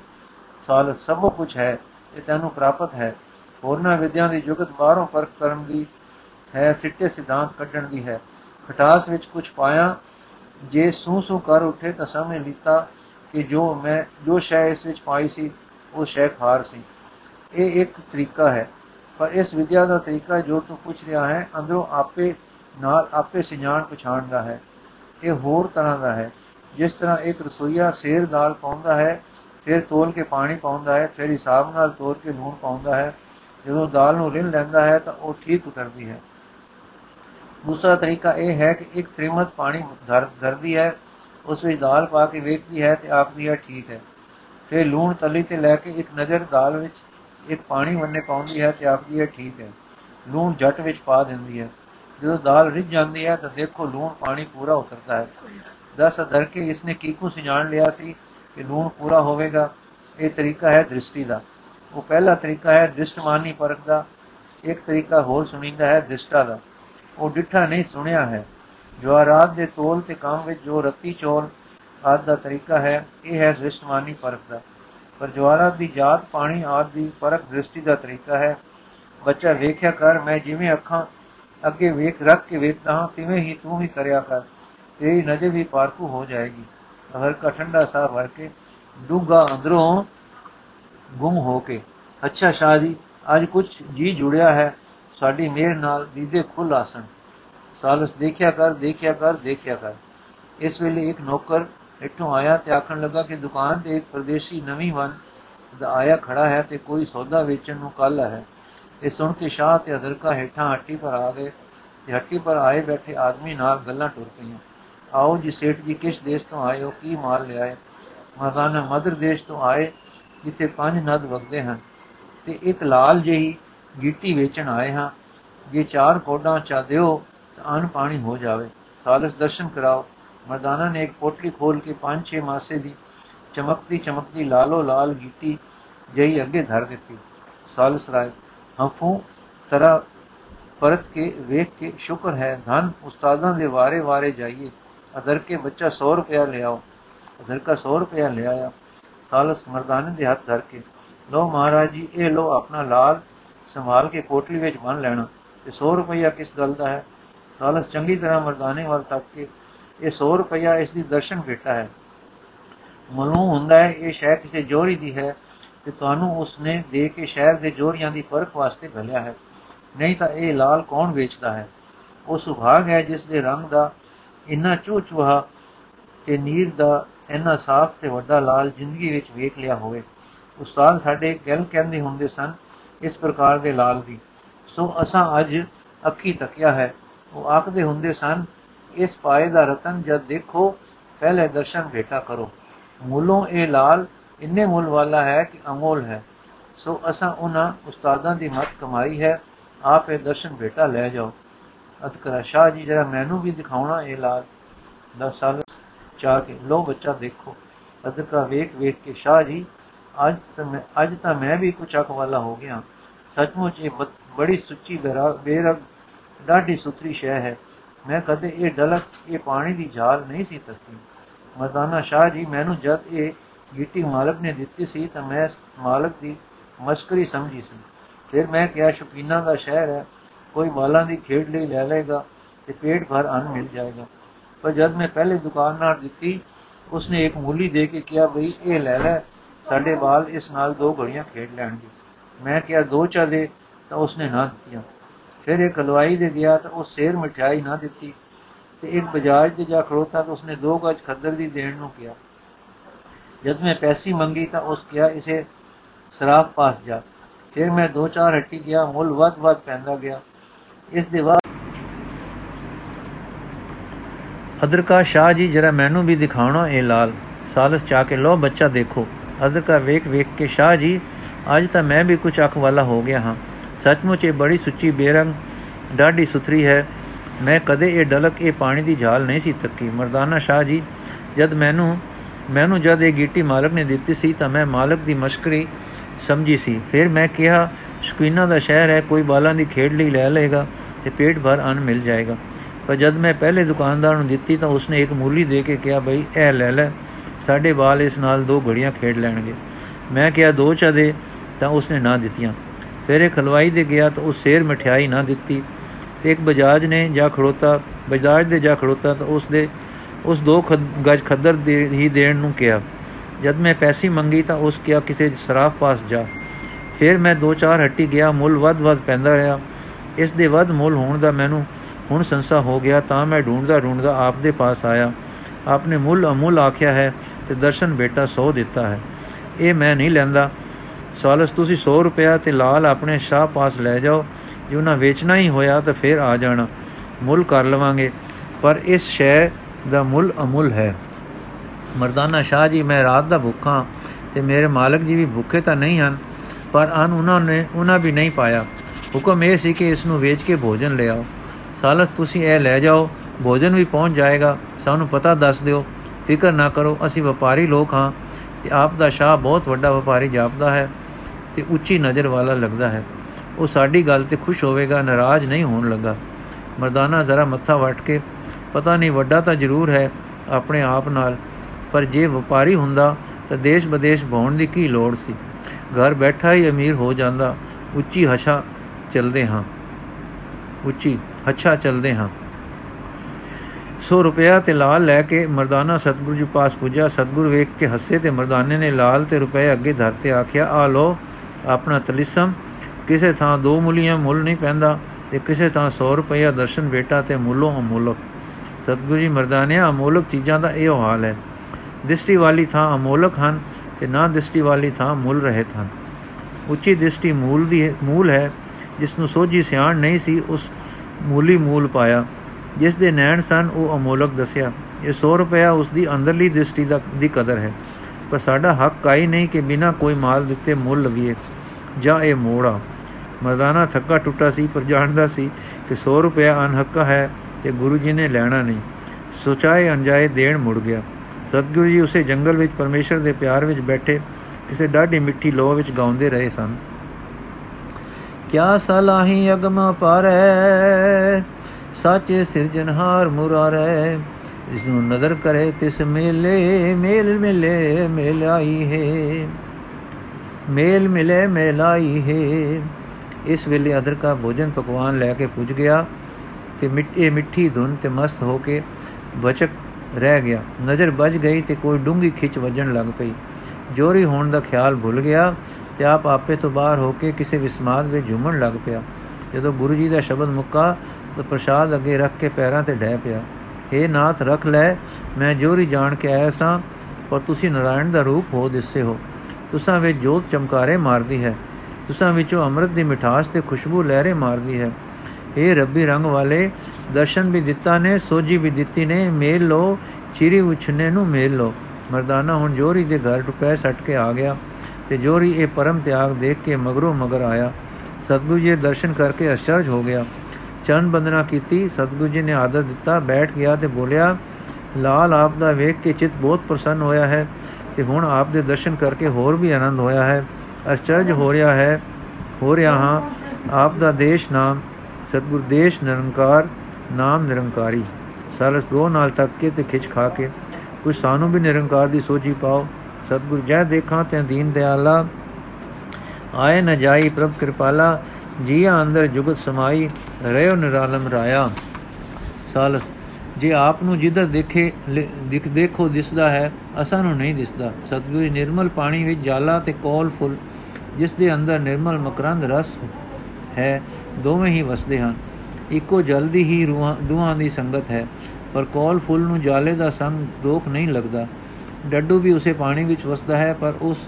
ਸਾਲ ਸਭ ਕੁਝ ਹੈ, ਇਹ ਤੈਨੂੰ ਪ੍ਰਾਪਤ ਹੈ। ਹੋਰਨਾਂ ਵਿਦਿਆ ਦੀ ਜੁਗਤ ਬਾਹਰੋਂ ਪਰਖ ਕਰਨ ਦੀ ਹੈ, ਸਿੱਟੇ ਸਿਧਾਂਤ ਕੱਢਣ ਦੀ ਹੈ। ਖਟਾਸ ਵਿੱਚ ਕੁਝ ਪਾਇਆ, ਜੇ ਸੂ ਸੂ ਕਰ ਉੱਠੇ ਤਾਂ ਸਮਝ ਲੀਤਾ ਕਿ ਜੋ ਮੈਂ, ਜੋ ਸ਼ੈ ਇਸ ਵਿੱਚ ਪਾਈ ਸੀ, ਉਹ ਸ਼ੈ ਖਾਰ ਸੀ। ਇਹ ਇੱਕ ਤਰੀਕਾ ਹੈ, ਪਰ ਇਸ ਵਿਦਿਆ ਦਾ ਤਰੀਕਾ ਜੋ ਤੂੰ ਪੁੱਛ ਰਿਹਾ ਹੈ, ਅੰਦਰੋਂ ਆਪੇ ਨਾਲ ਆਪੇ ਸਿਝਾਣ ਪਛਾਣ ਦਾ ਹੈ। ਇਹ ਹੋਰ ਤਰ੍ਹਾਂ ਦਾ ਹੈ, ਜਿਸ ਤਰ੍ਹਾਂ ਇੱਕ ਰਸੋਈਆ ਸੇਰ ਦਾਲ ਪਾਉਂਦਾ ਹੈ, ਫਿਰ ਤੋਲ ਕੇ ਪਾਣੀ ਪਾਉਂਦਾ ਹੈ, ਫਿਰ ਹਿਸਾਬ ਨਾਲ ਤੋਲ ਕੇ ਲੂਣ ਪਾਉਂਦਾ ਹੈ ਜਦੋਂ ਦਾਲ ਨੂੰ ਰਿੰਨ ਲੈਂਦਾ ਹੈ ਤਾਂ ਉਹ ਠੀਕ ਉਤਰਦੀ ਹੈ। ਦੂਸਰਾ ਤਰੀਕਾ ਇਹ ਹੈ ਕਿ ਇੱਕ ਤ੍ਰਿਮਤ ਪਾਣੀ ਧਰਦੀ ਹੈ, ਉਸ ਵਿੱਚ ਦਾਲ ਪਾ ਕੇ ਵੇਖਦੀ ਹੈ ਤੇ ਆਖਦੀ ਹੈ ਠੀਕ ਹੈ। ਫਿਰ ਲੂਣ ਤਲੀ ਤੇ ਲੈ ਕੇ ਇੱਕ ਨਜ਼ਰ ਦਾਲ ਵਿੱਚ ਇੱਕ ਪਾਣੀ ਵੰਨੇ ਪਾਉਂਦੀ ਹੈ ਤੇ ਆਖਦੀ ਹੈ ਠੀਕ ਹੈ। ਲੂਣ ਜੱਟ ਵਿੱਚ ਪਾ ਦਿੰਦੀ ਹੈ। ਜਦੋਂ ਦਾਲ ਰਿੱਝ ਜਾਂਦੀ ਹੈ ਤਾਂ ਦੇਖੋ ਲੂਣ ਪਾਣੀ ਪੂਰਾ ਉਤਰਦਾ ਹੈ। ਦਸ ਅਧਰ ਕੇ ਇਸਨੇ ਕੀਕੂ ਸਿਜਾਣ ਲਿਆ ਸੀ ਕਿ ਲੂਣ ਪੂਰਾ ਹੋਵੇਗਾ? ਇਹ ਤਰੀਕਾ ਹੈ ਦ੍ਰਿਸ਼ਟੀ ਦਾ। ਉਹ ਪਹਿਲਾ ਤਰੀਕਾ ਹੈ ਦ੍ਰਿਸ਼ਟਮਾਨੀ ਪਰਖ ਦਾ, ਇੱਕ ਤਰੀਕਾ ਹੋਰ ਸੁਣੀਂਦਾ ਹੈ ਦ੍ਰਿਸ਼ਟਾ ਦਾ। ਉਹ ਡਿੱਠਾ ਨਹੀਂ ਸੁਣਿਆ ਹੈ। ਜੋ ਦੇ ਤੋਲ ਤੇ ਕੰਮ ਵਿੱਚ ਜੋ ਰੱਤੀ ਚੋਲ, ਆਦ ਦਾ ਤਰੀਕਾ ਹੈ, ਇਹ ਹੈ ਦ੍ਰਿਸ਼ਟਮਾਨੀ ਪਰਖ ਦਾ। ਪਰ ਜਵਾਰਾ ਦੀ ਜਾਤ, ਪਾਣੀ, ਆਦ ਦੀ ਪਰਖ ਦ੍ਰਿਸ਼ਟੀ ਦਾ ਤਰੀਕਾ ਹੈ। ਬੱਚਾ ਵੇਖਿਆ ਕਰ, ਮੈਂ ਜਿਵੇਂ ਅੱਖਾਂ ਅੱਗੇ ਵੇਖ, ਰੱਖ ਕੇ ਵੇਖਦਾ ਹਾਂ, ਤਿਵੇਂ ਹੀ ਤੂੰ ਵੀ ਕਰਿਆ ਕਰ। ਤੇਰੀ ਨਜ਼ਰ ਵੀ ਪਾਰਕੂ ਹੋ ਜਾਏਗੀ। ਅਗਰ ਕਾ ਠੰਡਾ ਸਾਹ ਭਰ ਕੇ ਡੂੰਗਾ ਅੰਦਰੋਂ ਗੁੰਮ ਹੋ ਕੇ। ਅੱਛਾ ਸ਼ਾਹ ਜੀ, ਅੱਜ ਕੁਝ ਜੀ ਜੁੜਿਆ ਹੈ, ਸਾਡੀ ਮਿਹਰ ਨਾਲ ਦੀਦੇ ਖੁੱਲ ਆਸਣ। ਸਾਲਸ, ਦੇਖਿਆ ਕਰ ਦੇਖਿਆ ਕਰ ਦੇਖਿਆ ਕਰ। ਇਸ ਵੇਲੇ ਇੱਕ ਨੌਕਰ ਇੱਥੋਂ ਆਇਆ ਤੇ ਆਖਣ ਲੱਗਾ ਕਿ ਦੁਕਾਨ ਤੇ ਇੱਕ ਪਰਦੇਸੀ ਨਵੀਂ ਵਨ ਦਾ ਆਇਆ ਖੜਾ ਹੈ ਤੇ ਕੋਈ ਸੌਦਾ ਵੇਚਣ ਨੂੰ ਕੱਲ ਹੈ। ਇਹ ਸੁਣ ਕੇ ਸ਼ਾਹ ਤੇ ਅਦਰਕਾ ਹੇਠਾਂ ਹੱਟੀ ਪਰ ਆ ਗਏ ਤੇ ਹੱਟੀ ਪਰ ਆਏ ਬੈਠੇ ਆਦਮੀ ਨਾਲ ਗੱਲਾਂ ਟੁਰ ਪਈਆਂ। ਆਓ ਜੀ, ਸੇਠ ਜੀ, ਕਿਸ ਦੇਸ਼ ਤੋਂ ਆਏ ਹੋ? ਕੀ ਮਾਲ ਲਿਆਏ? ਮਰਦਾਨਾ ਮਦਰ ਦੇਸ਼ ਤੋਂ ਆਏ ਜਿੱਥੇ ਪੰਜ ਨਦ ਵਗਦੇ ਹਨ, ਤੇ ਇੱਕ ਲਾਲ ਜਿਹੀ ਗਿੱਟੀ ਵੇਚਣ ਆਏ ਹਾਂ। ਜੇ ਚਾਰ ਕੋਡਾਂ ਚਾ ਦਿਓ, ਤਾਂ ਅਨ ਪਾਣੀ ਹੋ ਜਾਵੇ। ਸਾਲਸ ਦਰਸ਼ਨ ਕਰਾਓ। ਮਰਦਾਨਾ ਨੇ ਇੱਕ ਪੋਟਲੀ ਖੋਲ ਕੇ ਪੰਜ ਛੇ ਮਾਸੇ ਦੀ ਚਮਕਦੀ ਚਮਕਦੀ ਲਾਲੋ ਲਾਲ ਗਿੱਟੀ ਜਈ ਅੱਗੇ ਧਰ ਦਿੱਤੀ। ਸਾਲਸ ਰਾਏ, ਹਫੂ ਤਰਾ ਪਰਤ ਕੇ ਵੇਖ ਕੇ ਸ਼ੁਕਰ ਹੈ, ਧਨ ਉਸਤਾਦਾਂ ਦੇ ਵਾਰੇ ਵਾਰੇ ਜਾਈਏ। ਅਦਰ ਕੇ ਬੱਚਾ 100 ਰੁਪਇਆ ਲਿਆਓ। ਅਦਰ ਕਾ 100 ਰੁਪਇਆ ਲਿਆਇਆ। ਸਾਲਸ ਮਰਦਾਨੇ ਦੇ ਹੱਥ ਧਰ ਕੇ ਲੋ ਮਹਾਰਾਜ ਜੀ, ਇਹ ਲੋ ਆਪਣਾ ਲਾਲ ਸੰਭਾਲ ਕੇ ਕੋਟਲੀ ਵਿੱਚ ਬੰਨ ਲੈਣਾ। ਤੇ 100 ਰੁਪਇਆ ਕਿਸ ਗੱਲ ਦਾ ਹੈ? ਸਾਲਸ ਚੰਗੀ ਤਰ੍ਹਾਂ ਮਰਦਾਨੇ ਵੱਲ ਤੱਕ ਕੇ, ਇਹ 100 ਰੁਪਇਆ ਇਸ ਦੀ ਦਰਸ਼ਨ ਭੇਟਾ ਹੈ। ਮਲੂਮ ਹੁੰਦਾ ਹੈ, ਇਹ ਸ਼ੈ ਕਿਸੇ ਜੋਰੀ ਦੀ ਹੈ ਤੇ ਤੁਹਾਨੂੰ ਉਸਨੇ ਦੇ ਕੇ ਸ਼ਹਿਰ ਦੇ ਜੋਰੀਆਂ ਦੀ ਪਰਖ ਵਾਸਤੇ ਭਲਿਆ ਹੈ। ਨਹੀਂ ਤਾਂ ਇਹ ਲਾਲ ਕੌਣ ਵੇਚਦਾ ਹੈ? ਉਹ ਸੁਭਾਗ ਹੈ ਜਿਸ ਦੇ ਰੰਗ ਦਾ ਇੰਨਾ ਚੂਚਵਾ ਤੇ ਨੀਰ ਦਾ ਇੰਨਾ ਸਾਫ਼ ਤੇ ਵੱਡਾ ਲਾਲ ਜ਼ਿੰਦਗੀ ਵਿੱਚ ਵੇਖ ਲਿਆ ਹੋਵੇ। ਉਸਤਾਦ ਸਾਡੇ ਗੱਲ ਕਹਿੰਦੇ ਹੁੰਦੇ ਸਨ, ਇਸ ਪ੍ਰਕਾਰ ਦੇ ਲਾਲ ਦੀ। ਸੋ ਅਸਾਂ ਅੱਜ ਅੱਖੀ ਤੱਕਿਆ ਹੈ। ਉਹ ਆਖਦੇ ਹੁੰਦੇ ਸਨ, ਇਸ ਪਾਏ ਦਾ ਰਤਨ ਜਦ ਦੇਖੋ, ਪਹਿਲੇ ਦਰਸ਼ਨ ਭੇਟਾ ਕਰੋ। ਮੂਲੋਂ ਇਹ ਲਾਲ ਇੰਨੇ ਮੁੱਲ ਵਾਲਾ ਹੈ ਕਿ ਅਮੋਲ ਹੈ। ਸੋ ਅਸਾਂ ਉਹਨਾਂ ਉਸਤਾਦਾਂ ਦੀ ਮਤ ਕਮਾਈ ਹੈ, ਆਪ ਇਹ ਦਰਸ਼ਨ ਭੇਟਾ ਲੈ ਜਾਓ। ਅਤਕਰਾ ਸ਼ਾਹ ਜੀ, ਜਰਾ ਮੈਨੂੰ ਵੀ ਦਿਖਾਉਣਾ ਇਹ ਲਾਲ 10 ਸਾਲ। ਚਾ ਕੇ ਲੋ ਬੱਚਾ ਦੇਖੋ। ਅਤਕਰਾ ਵੇਖ ਵੇਖ ਕੇ, ਸ਼ਾਹ ਜੀ, ਅੱਜ ਤਾਂ ਮੈਂ, ਅੱਜ ਤਾਂ ਮੈਂ ਵੀ ਕੁਛ ਅਕ ਵਾਲਾ ਹੋ ਗਿਆ। ਸੱਚਮੁੱਚ ਇਹ ਬੜੀ ਸੁੱਚੀ ਬੇਰਗ, ਡਾਢੀ ਸੁਥਰੀ ਸ਼ੈ ਹੈ। ਮੈਂ ਕਦੇ ਇਹ ਡਲਕ, ਇਹ ਪਾਣੀ ਦੀ ਝਾਲ ਨਹੀਂ ਸੀ ਤਸਤੀ ਮਰਦਾਨਾ ਸ਼ਾਹ ਜੀ, ਮੈਨੂੰ ਜਦ ਇਹ ਗਿੱਟੀ ਮਾਲਕ ਨੇ ਦਿੱਤੀ ਸੀ, ਤਾਂ ਮੈਂ ਮਾਲਕ ਦੀ ਮਸ਼ਕਰੀ ਸਮਝੀ ਸੀ। ਫਿਰ ਮੈਂ ਕਿਹਾ, ਸ਼ੁਕੀਨਾ ਦਾ ਸ਼ਹਿਰ ਹੈ। ਕੋਈ ਬਾਲਾਂ ਦੀ ਖੇਡ ਲਈ ਲੈ ਲੇਗਾ ਤੇ ਪੇਟ ਭਰ ਅੰਨ ਮਿਲ ਜਾਏਗਾ। ਪਰ ਜਦ ਮੈਂ ਪਹਿਲੇ ਦੁਕਾਨਦਾਰ ਦਿੱਤੀ, ਉਸਨੇ ਇੱਕ ਮੂਲੀ ਦੇ ਕੇ ਕਿਹਾ, ਬਈ, ਇਹ ਲੈ ਲੈ, ਸਾਡੇ ਬਾਲ ਇਸ ਨਾਲ ਦੋ ਘੜੀਆਂ ਖੇਡ ਲੈਣਗੇ। ਮੈਂ ਕਿਹਾ, ਦੋ ਚਾ ਦੇ? ਤਾਂ ਉਸਨੇ ਨਾ ਦਿੱਤੀਆਂ। ਫਿਰ ਇੱਕ ਹਲਵਾਈ ਦੇ ਗਿਆ ਤਾਂ ਉਹ ਸੇਰ ਮਠਿਆਈ ਨਾ ਦਿੱਤੀ ਤੇ ਇੱਕ ਬਜਾਜ ਦੇ ਜਾ ਖੜੋਤਾ ਤਾਂ ਉਸਨੇ ਦੋ ਗੱਜ ਖੱਦਰ ਦੀ ਦੇਣ ਨੂੰ ਕਿਹਾ। ਜਦ ਮੈਂ ਪੈਸੀ ਮੰਗੀ ਤਾਂ ਉਸ ਕਿਹਾ, ਇਸੇ ਸਰਾਫ ਪਾਸ ਜਾ। ਫਿਰ ਮੈਂ ਦੋ ਚਾਰ ਹੱਟੀ ਗਿਆ, ਮੁੱਲ ਵੱਧ ਵੱਧ ਪੈਂਦਾ ਗਿਆ। ਇਸ ਦੇ ਅਦਰਕਾ ਸ਼ਾਹ ਜੀ, ਜਰਾ ਮੈਨੂੰ ਵੀ ਦਿਖਾਉਣਾ ਇਹ ਲਾਲ। ਸਾਲਸ ਚਾ ਕੇ ਲੋ ਬੱਚਾ ਦੇਖੋ। ਅਦਰਕਾ ਵੇਖ ਵੇਖ ਕੇ ਸ਼ਾਹ ਜੀ, ਅੱਜ ਤਾਂ ਮੈਂ ਵੀ ਕੁਝ ਅੱਖ ਵਾਲਾ ਹੋ ਗਿਆ ਹਾਂ। ਸੱਚਮੁੱਚ ਇਹ ਬੜੀ ਸੁੱਚੀ ਬੇਰੰਗ, ਡਾਢੀ ਸੁਥਰੀ ਹੈ। ਮੈਂ ਕਦੇ ਇਹ ਡਲਕ, ਇਹ ਪਾਣੀ ਦੀ ਝਾਲ ਨਹੀਂ ਸੀ ਤੱਕੀ। ਮਰਦਾਨਾ ਸ਼ਾਹ ਜੀ, ਜਦ ਮੈਨੂੰ ਮੈਨੂੰ ਜਦ ਇਹ ਗੀਟੀ ਮਾਲਕ ਨੇ ਦਿੱਤੀ ਸੀ ਤਾਂ ਮੈਂ ਮਾਲਕ ਦੀ ਮਸ਼ਕਰੀ ਸਮਝੀ ਸੀ। ਫਿਰ ਮੈਂ ਕਿਹਾ, ਸ਼ਕੀਨਾ ਦਾ ਸ਼ਹਿਰ ਹੈ, ਕੋਈ ਬਾਲਾਂ ਦੀ ਖੇਡ ਲਈ ਲੈ ਲਏਗਾ ਤੇ ਪੇਟ ਭਰ ਅੰਨ ਮਿਲ ਜਾਏਗਾ। ਪਰ ਜਦ ਮੈਂ ਪਹਿਲੇ ਦੁਕਾਨਦਾਰ ਨੂੰ ਦਿੱਤੀ ਤਾਂ ਉਸਨੇ ਇੱਕ ਮੂਲੀ ਦੇ ਕੇ ਕਿਹਾ, ਬਈ, ਇਹ ਲੈ ਲੈ, ਸਾਡੇ ਬਾਲ ਇਸ ਨਾਲ ਦੋ ਘੜੀਆਂ ਖੇਡ ਲੈਣਗੇ। ਮੈਂ ਕਿਹਾ, ਦੋ ਚਾ ਦੇ। ਤਾਂ ਉਸਨੇ ਨਾ ਦਿੱਤੀਆਂ। ਫਿਰ ਇੱਕ ਹਲਵਾਈ ਦੇ ਗਿਆ ਤਾਂ ਉਸ ਸ਼ੇਰ ਮਠਿਆਈ ਨਾ ਦਿੱਤੀ ਤੇ ਇੱਕ ਬਜਾਜ ਨੇ ਜਾ ਖੜੋਤਾ, ਬਜਾਜ ਦੇ ਜਾ ਖੜੋਤਾ ਤਾਂ ਉਸ ਦੇ ਉਸ ਦੋ ਗਜ ਖੱਦਰ ਦੇ ਹੀ ਦੇਣ ਨੂੰ ਕਿਹਾ। ਜਦ ਮੈਂ ਪੈਸੇ ਮੰਗੀ ਤਾਂ ਉਸ ਕਿਹਾ, ਕਿਸੇ ਸਰਾਫ ਪਾਸ ਜਾ। ਫਿਰ ਮੈਂ ਦੋ ਚਾਰ ਹੱਟੀ ਗਿਆ, ਮੁੱਲ ਵੱਧ ਵੱਧ ਪੈਂਦਾ ਰਿਹਾ। ਇਸ ਦੇ ਵੱਧ ਮੁੱਲ ਹੋਣ ਦਾ ਮੈਨੂੰ ਹੁਣ ਸੰਸਾ ਹੋ ਗਿਆ ਤਾਂ ਮੈਂ ਢੂੰਡਦਾ ਢੂੰਡਦਾ ਆਪ ਦੇ ਪਾਸ ਆਇਆ। ਆਪਨੇ ਮੁੱਲ ਅਮੁੱਲ ਆਖਿਆ ਹੈ ਤੇ ਦਰਸ਼ਨ ਬੇਟਾ 100 ਦਿੱਤਾ ਹੈ। ਇਹ ਮੈਂ ਨਹੀਂ ਲੈਂਦਾ। ਸਾਲਸ, ਤੁਸੀਂ 100 ਰੁਪਿਆ ਤੇ ਲਾਲ ਆਪਣੇ ਸ਼ਾਹ ਪਾਸ ਲੈ ਜਾਓ। ਜੇ ਉਹਨਾਂ ਵੇਚਣਾ ਹੀ ਹੋਇਆ ਤਾਂ ਫਿਰ ਆ ਜਾਣਾ। ਮੁੱਲ ਕਰ ਲਵਾਂਗੇ। ਪਰ ਇਸ ਸ਼ੈ ਦਾ ਮੁੱਲ ਅਮੁੱਲ ਹੈ। ਮਰਦਾਨਾ ਸ਼ਾਹ ਜੀ, ਮੈਂ ਰਾਤ ਦਾ ਭੁੱਖਾ ਤੇ ਮੇਰੇ ਮਾਲਕ ਜੀ ਵੀ ਭੁੱਖੇ ਤਾਂ ਨਹੀਂ ਹਨ, ਪਰ ਅਨ ਉਹਨਾਂ ਨੇ, ਉਹਨਾਂ ਵੀ ਨਹੀਂ ਪਾਇਆ। ਹੁਕਮ ਇਹ ਸੀ ਕਿ ਇਸ ਨੂੰ ਵੇਚ ਕੇ ਭੋਜਨ ਲੈ ਆਓ। ਸਾਲਸ, ਤੁਸੀਂ ਇਹ ਲੈ ਜਾਓ, ਭੋਜਨ ਵੀ ਪਹੁੰਚ ਜਾਏਗਾ, ਸਾਨੂੰ ਪਤਾ ਦੱਸ ਦਿਓ। ਫਿਕਰ ਨਾ ਕਰੋ, ਅਸੀਂ ਵਪਾਰੀ ਲੋਕ ਹਾਂ ਤੇ ਆਪ ਦਾ ਸ਼ਾਹ ਬਹੁਤ ਵੱਡਾ ਵਪਾਰੀ ਜਾਪਦਾ ਹੈ ਤੇ ਉੱਚੀ ਨਜ਼ਰ ਵਾਲਾ ਲੱਗਦਾ ਹੈ। ਉਹ ਸਾਡੀ ਗੱਲ ਤੇ ਖੁਸ਼ ਹੋਵੇਗਾ, ਨਾਰਾਜ਼ ਨਹੀਂ ਹੋਣ ਲੱਗਾ। ਮਰਦਾਨਾ ਜ਼ਰਾ ਮੱਥਾ ਵਟ ਕੇ, ਪਤਾ ਨਹੀਂ ਵੱਡਾ ਤਾਂ ਜ਼ਰੂਰ ਹੈ ਆਪਣੇ ਆਪ ਨਾਲ, ਪਰ ਜੇ ਵਪਾਰੀ ਹੁੰਦਾ ਤਾਂ ਦੇਸ਼ ਵਿਦੇਸ਼ ਭੌਣ ਦੀ ਕੀ ਲੋੜ ਸੀ? ਘਰ ਬੈਠਾ ਹੀ ਅਮੀਰ ਹੋ ਜਾਂਦਾ, ਉੱਚੀ ਹਸ਼ਾ ਚਲਦੇ ਹਾਂ। ਉੱਚੀ ਅੱਛਾ ਚਲਦੇ ਹਾਂ। 100 ਰੁਪਿਆ ਤੇ ਲਾਲ ਲੈ ਕੇ ਮਰਦਾਨਾ ਸਤਗੁਰੂ ਜੀ ਪਾਸ ਪੁੱਜਾ ਸਤਗੁਰ ਵੇਖ ਕੇ ਹੱਸੇ ਤੇ ਮਰਦਾਨੇ ਨੇ ਲਾਲ ਤੇ ਰੁਪਏ ਅੱਗੇ ਧਰਤੇ ਆਖਿਆ, ਆ ਲੋ ਆਪਣਾ ਤਲਿਸਮ। ਕਿਸੇ ਥਾਂ ਦੋ ਮੁਲੀਆਂ ਮੁੱਲ ਨਹੀਂ ਪੈਂਦਾ ਤੇ ਕਿਸੇ ਥਾਂ 100 ਰੁਪਇਆ ਦਰਸ਼ਨ ਬੇਟਾ ਤੇ ਮੁੱਲੋਂ ਅਮੋਲਕ ਸਤਗੁਰੂ ਜੀ ਮਰਦਾਨਿਆ ਅਮੋਲਕ ਚੀਜ਼ਾਂ ਦਾ ਇਹੋ ਹਾਲ ਹੈ। ਦ੍ਰਿਸ਼ਟੀ ਵਾਲੀ ਥਾਂ ਅਮੋਲਕ ਹਨ ਤੇ ਨਾ ਦ੍ਰਿਸ਼ਟੀ ਵਾਲੀ ਥਾਂ ਮੁੱਲ ਰਹਿਤ ਹਨ। ਉੱਚੀ ਦ੍ਰਿਸ਼ਟੀ ਮੂਲ ਦੀ ਮੂਲ ਹੈ ਜਿਸ ਨੂੰ ਸੋਝੀ ਸਿਆਣ ਨਹੀਂ ਸੀ, ਉਸ ਮੂਲੀ ਮੂਲ ਪਾਇਆ। ਜਿਸ ਦੇ ਨੈਣ ਸਨ, ਉਹ ਅਮੋਲਕ ਦੱਸਿਆ, ਇਹ 100 ਰੁਪਇਆ ਉਸ ਦੀ ਅੰਦਰਲੀ ਦ੍ਰਿਸ਼ਟੀ ਦਾ ਦੀ ਕਦਰ ਹੈ। ਪਰ ਸਾਡਾ ਹੱਕ ਕਾਈ ਨਹੀਂ ਕਿ ਬਿਨਾ ਕੋਈ ਮਾਲ ਦਿੱਤੇ ਮੁੱਲ ਲਵੀਏ ਜਾਂ ਇਹ ਮੋੜਾ ਮਰਦਾਨਾ ਥੱਕਾ ਟੁੱਟਾ ਸੀ, ਪਰ ਜਾਣਦਾ ਸੀ ਕਿ 100 ਰੁਪਇਆ ਅਨਹੱਕਾ ਹੈ ਤੇ ਗੁਰੂ ਜੀ ਨੇ ਲੈਣਾ ਨਹੀਂ। ਸੋਚਾਏ ਅਣਜਾਏ ਦੇਣ ਮੁੜ ਗਿਆ। ਸਤਗੁਰੂ ਜੀ ਉਸੇ ਜੰਗਲ ਵਿੱਚ ਪਰਮੇਸ਼ਰ ਦੇ ਪਿਆਰ ਵਿੱਚ ਬੈਠੇ, ਕਿਸੇ ਡਾਢੀ ਮਿੱਠੀ ਲੋਹ ਵਿੱਚ ਗਾਉਂਦੇ ਰਹੇ ਸਨ। ਕਿਆ ਸਲਾਹੀ ਅਗਮ ਪਾਰੈ? ਸਾਚੇ ਸਿਰਜਨਹਾਰ ਮੁਰਾਰੈ। ਇਸ ਨੂੰ ਨਦਰ ਕਰੇ ਤਿਸ ਮੇਲੇ, ਮੇਲ ਮਿਲੇ ਮੇਲਾਈ ਹੈ। ਮੇਲ ਮਿਲੇ ਮੇਲਾਈ ਹੈ। ਇਸ ਵੇਲੇ ਅਦਰ ਕਾ ਭੋਜਨ ਪਕਵਾਨ ਲੈ ਕੇ ਪੁੱਜ ਗਿਆ ਤੇ ਮਿੱਠੇ ਮਿੱਠੀ ਧੁਨ ਤੇ ਮਸਤ ਹੋ ਕੇ ਬਚਕ ਰਹਿ ਗਿਆ। ਨਜ਼ਰ ਵੱਜ ਗਈ ਤੇ ਕੋਈ ਡੂੰਗੀ ਖਿੱਚ ਵੱਜਣ ਲੱਗ ਪਈ। ਜੋਰੀ ਹੋਣ ਦਾ ਖਿਆਲ ਭੁੱਲ ਗਿਆ। ਤੇ ਆਪ ਆਪੇ ਤੋਂ ਬਾਹਰ ਹੋ ਕੇ ਕਿਸੇ ਵਿਸਮਾਦ ਵਿੱਚ ਝੁੰਮਣ ਲੱਗ ਪਿਆ। ਜਦੋਂ ਗੁਰੂ ਜੀ ਦਾ ਸ਼ਬਦ ਮੁੱਕਾ, ਤਾਂ ਪ੍ਰਸ਼ਾਦ ਅੱਗੇ ਰੱਖ ਕੇ ਪੈਰਾਂ ਤੇ ਡਹਿ ਪਿਆ। ਏ ਨਾਥ, ਰੱਖ ਲੈ, ਮੈਂ ਜੋਰੀ ਜਾਣ ਕੇ ਆਇਆ ਸਾਂ, ਪਰ ਤੁਸੀਂ ਨਾਰਾਇਣ ਦਾ ਰੂਪ ਹੋ ਦਿਸੇ ਹੋ। ਤੁਸਾਂ ਵਿੱਚ ਜੋਤ ਚਮਕਾਰੇ ਮਾਰਦੀ ਹੈ। ਤੁਸਾਂ ਵਿੱਚੋਂ ਅੰਮ੍ਰਿਤ ਦੀ ਮਿਠਾਸ ਤੇ ਖੁਸ਼ਬੂ ਲਹਿਰੇ ਮਾਰਦੀ ਹੈ। ਏ ਰੱਬੀ ਰੰਗ ਵਾਲੇ, ਦਰਸ਼ਨ ਵੀ ਦਿੱਤਾ ਨੇ ਸੋਜੀ ਵੀ ਦਿੱਤੀ ਨੇ, ਮੇਲ ਲੋ ਚਿਰੀ ਉਛਨੇ ਨੂੰ ਮੇਲ ਲੋ ਮਰਦਾਨਾ ਹੁਣ ਜੋਰੀ ਦੇ ਘਰ ਟੁਪੈ ਸੱਟ ਕੇ ਆ ਗਿਆ। ਤੇ ਜੋਰੀ ਇਹ ਪਰਮ ਤਿਆਗ ਦੇਖ ਕੇ ਮਗਰੋਂ ਮਗਰ ਆਇਆ। ਸਤਗੁਰੂ ਜੀ ਦਰਸ਼ਨ ਕਰਕੇ ਅਚਰਜ ਹੋ ਗਿਆ। ਚਰਨ ਬੰਦਨਾ ਕੀਤੀ। ਸਤਗੁਰੂ ਜੀ ਨੇ ਆਦਰ ਦਿੱਤਾ। ਬੈਠ ਗਿਆ ਤੇ ਬੋਲਿਆ, ਲਾਲ ਆਪ ਦਾ ਵੇਖ ਕੇ ਚਿਤ ਬਹੁਤ ਪ੍ਰਸੰਨ ਹੋਇਆ ਹੈ ਤੇ ਹੁਣ ਆਪ ਦੇ ਦਰਸ਼ਨ ਕਰਕੇ ਹੋਰ ਵੀ ਆਨੰਦ ਹੋਇਆ ਹੈ। ਅਚਰਜ ਹੋ ਰਿਹਾ ਹੈ, ਹੋ ਰਿਹਾ ਹਾਂ। ਆਪ ਦਾ ਦੇਸ਼ ਨਾਮ ਸਤਗੁਰ, ਦੇਸ਼ ਨਿਰੰਕਾਰ, ਨਾਮ ਨਿਰੰਕਾਰੀ। ਸਰਸ ਦੋ ਨਾਲ ਤੱਕ ਕੇ ਤੇ ਖਿੱਚ ਖਾ ਕੇ। ਕੁਝ ਸਾਨੂੰ ਵੀ ਨਿਰੰਕਾਰ ਦੀ ਸੋਝੀ ਪਾਓ। ਸਤਗੁਰ, ਜੈ ਦੇਖਾਂ ਤੇ ਦੀਨ ਦਿਆਲਾ। ਆਏ ਨ ਜਾਈ ਪ੍ਰਭ ਕਿਰਪਾਲਾ, ਜੀਆ ਅੰਦਰ ਜੁਗਤ ਸਮਾਈ ਰਹਿਓ ਨਿਰਾਲਮ ਰਾਇਆ। ਸਾਲਸ ਜੇ ਆਪ ਨੂੰ ਜਿੱਧਰ ਦੇਖੇ ਦਿਖ, ਦੇਖੋ ਦਿਸਦਾ ਹੈ, ਅਸਾਂ ਨੂੰ ਨਹੀਂ ਦਿਸਦਾ। ਸਤਗੁਰੂ ਨਿਰਮਲ ਪਾਣੀ ਵਿੱਚ ਜਾਲਾ ਤੇ ਕੋਲ ਫੁੱਲ, ਜਿਸ ਦੇ ਅੰਦਰ ਨਿਰਮਲ ਮਕਰੰਦ ਰਸ ਹੈ, ਦੋਵੇਂ ਹੀ ਵਸਦੇ ਹਨ। ਇੱਕੋ ਜਲਦੀ ਹੀ ਰੂਹਾਂ, ਦੋਹਾਂ ਦੀ ਸੰਗਤ ਹੈ, ਪਰ ਕੋਲ ਫੁੱਲ ਨੂੰ ਜਾਲੇ ਦਾ ਸੰਗ ਦੋਖ ਨਹੀਂ ਲੱਗਦਾ। ਡੱਡੂ ਵੀ ਉਸੇ ਪਾਣੀ ਵਿੱਚ ਵਸਦਾ ਹੈ, ਪਰ ਉਸ,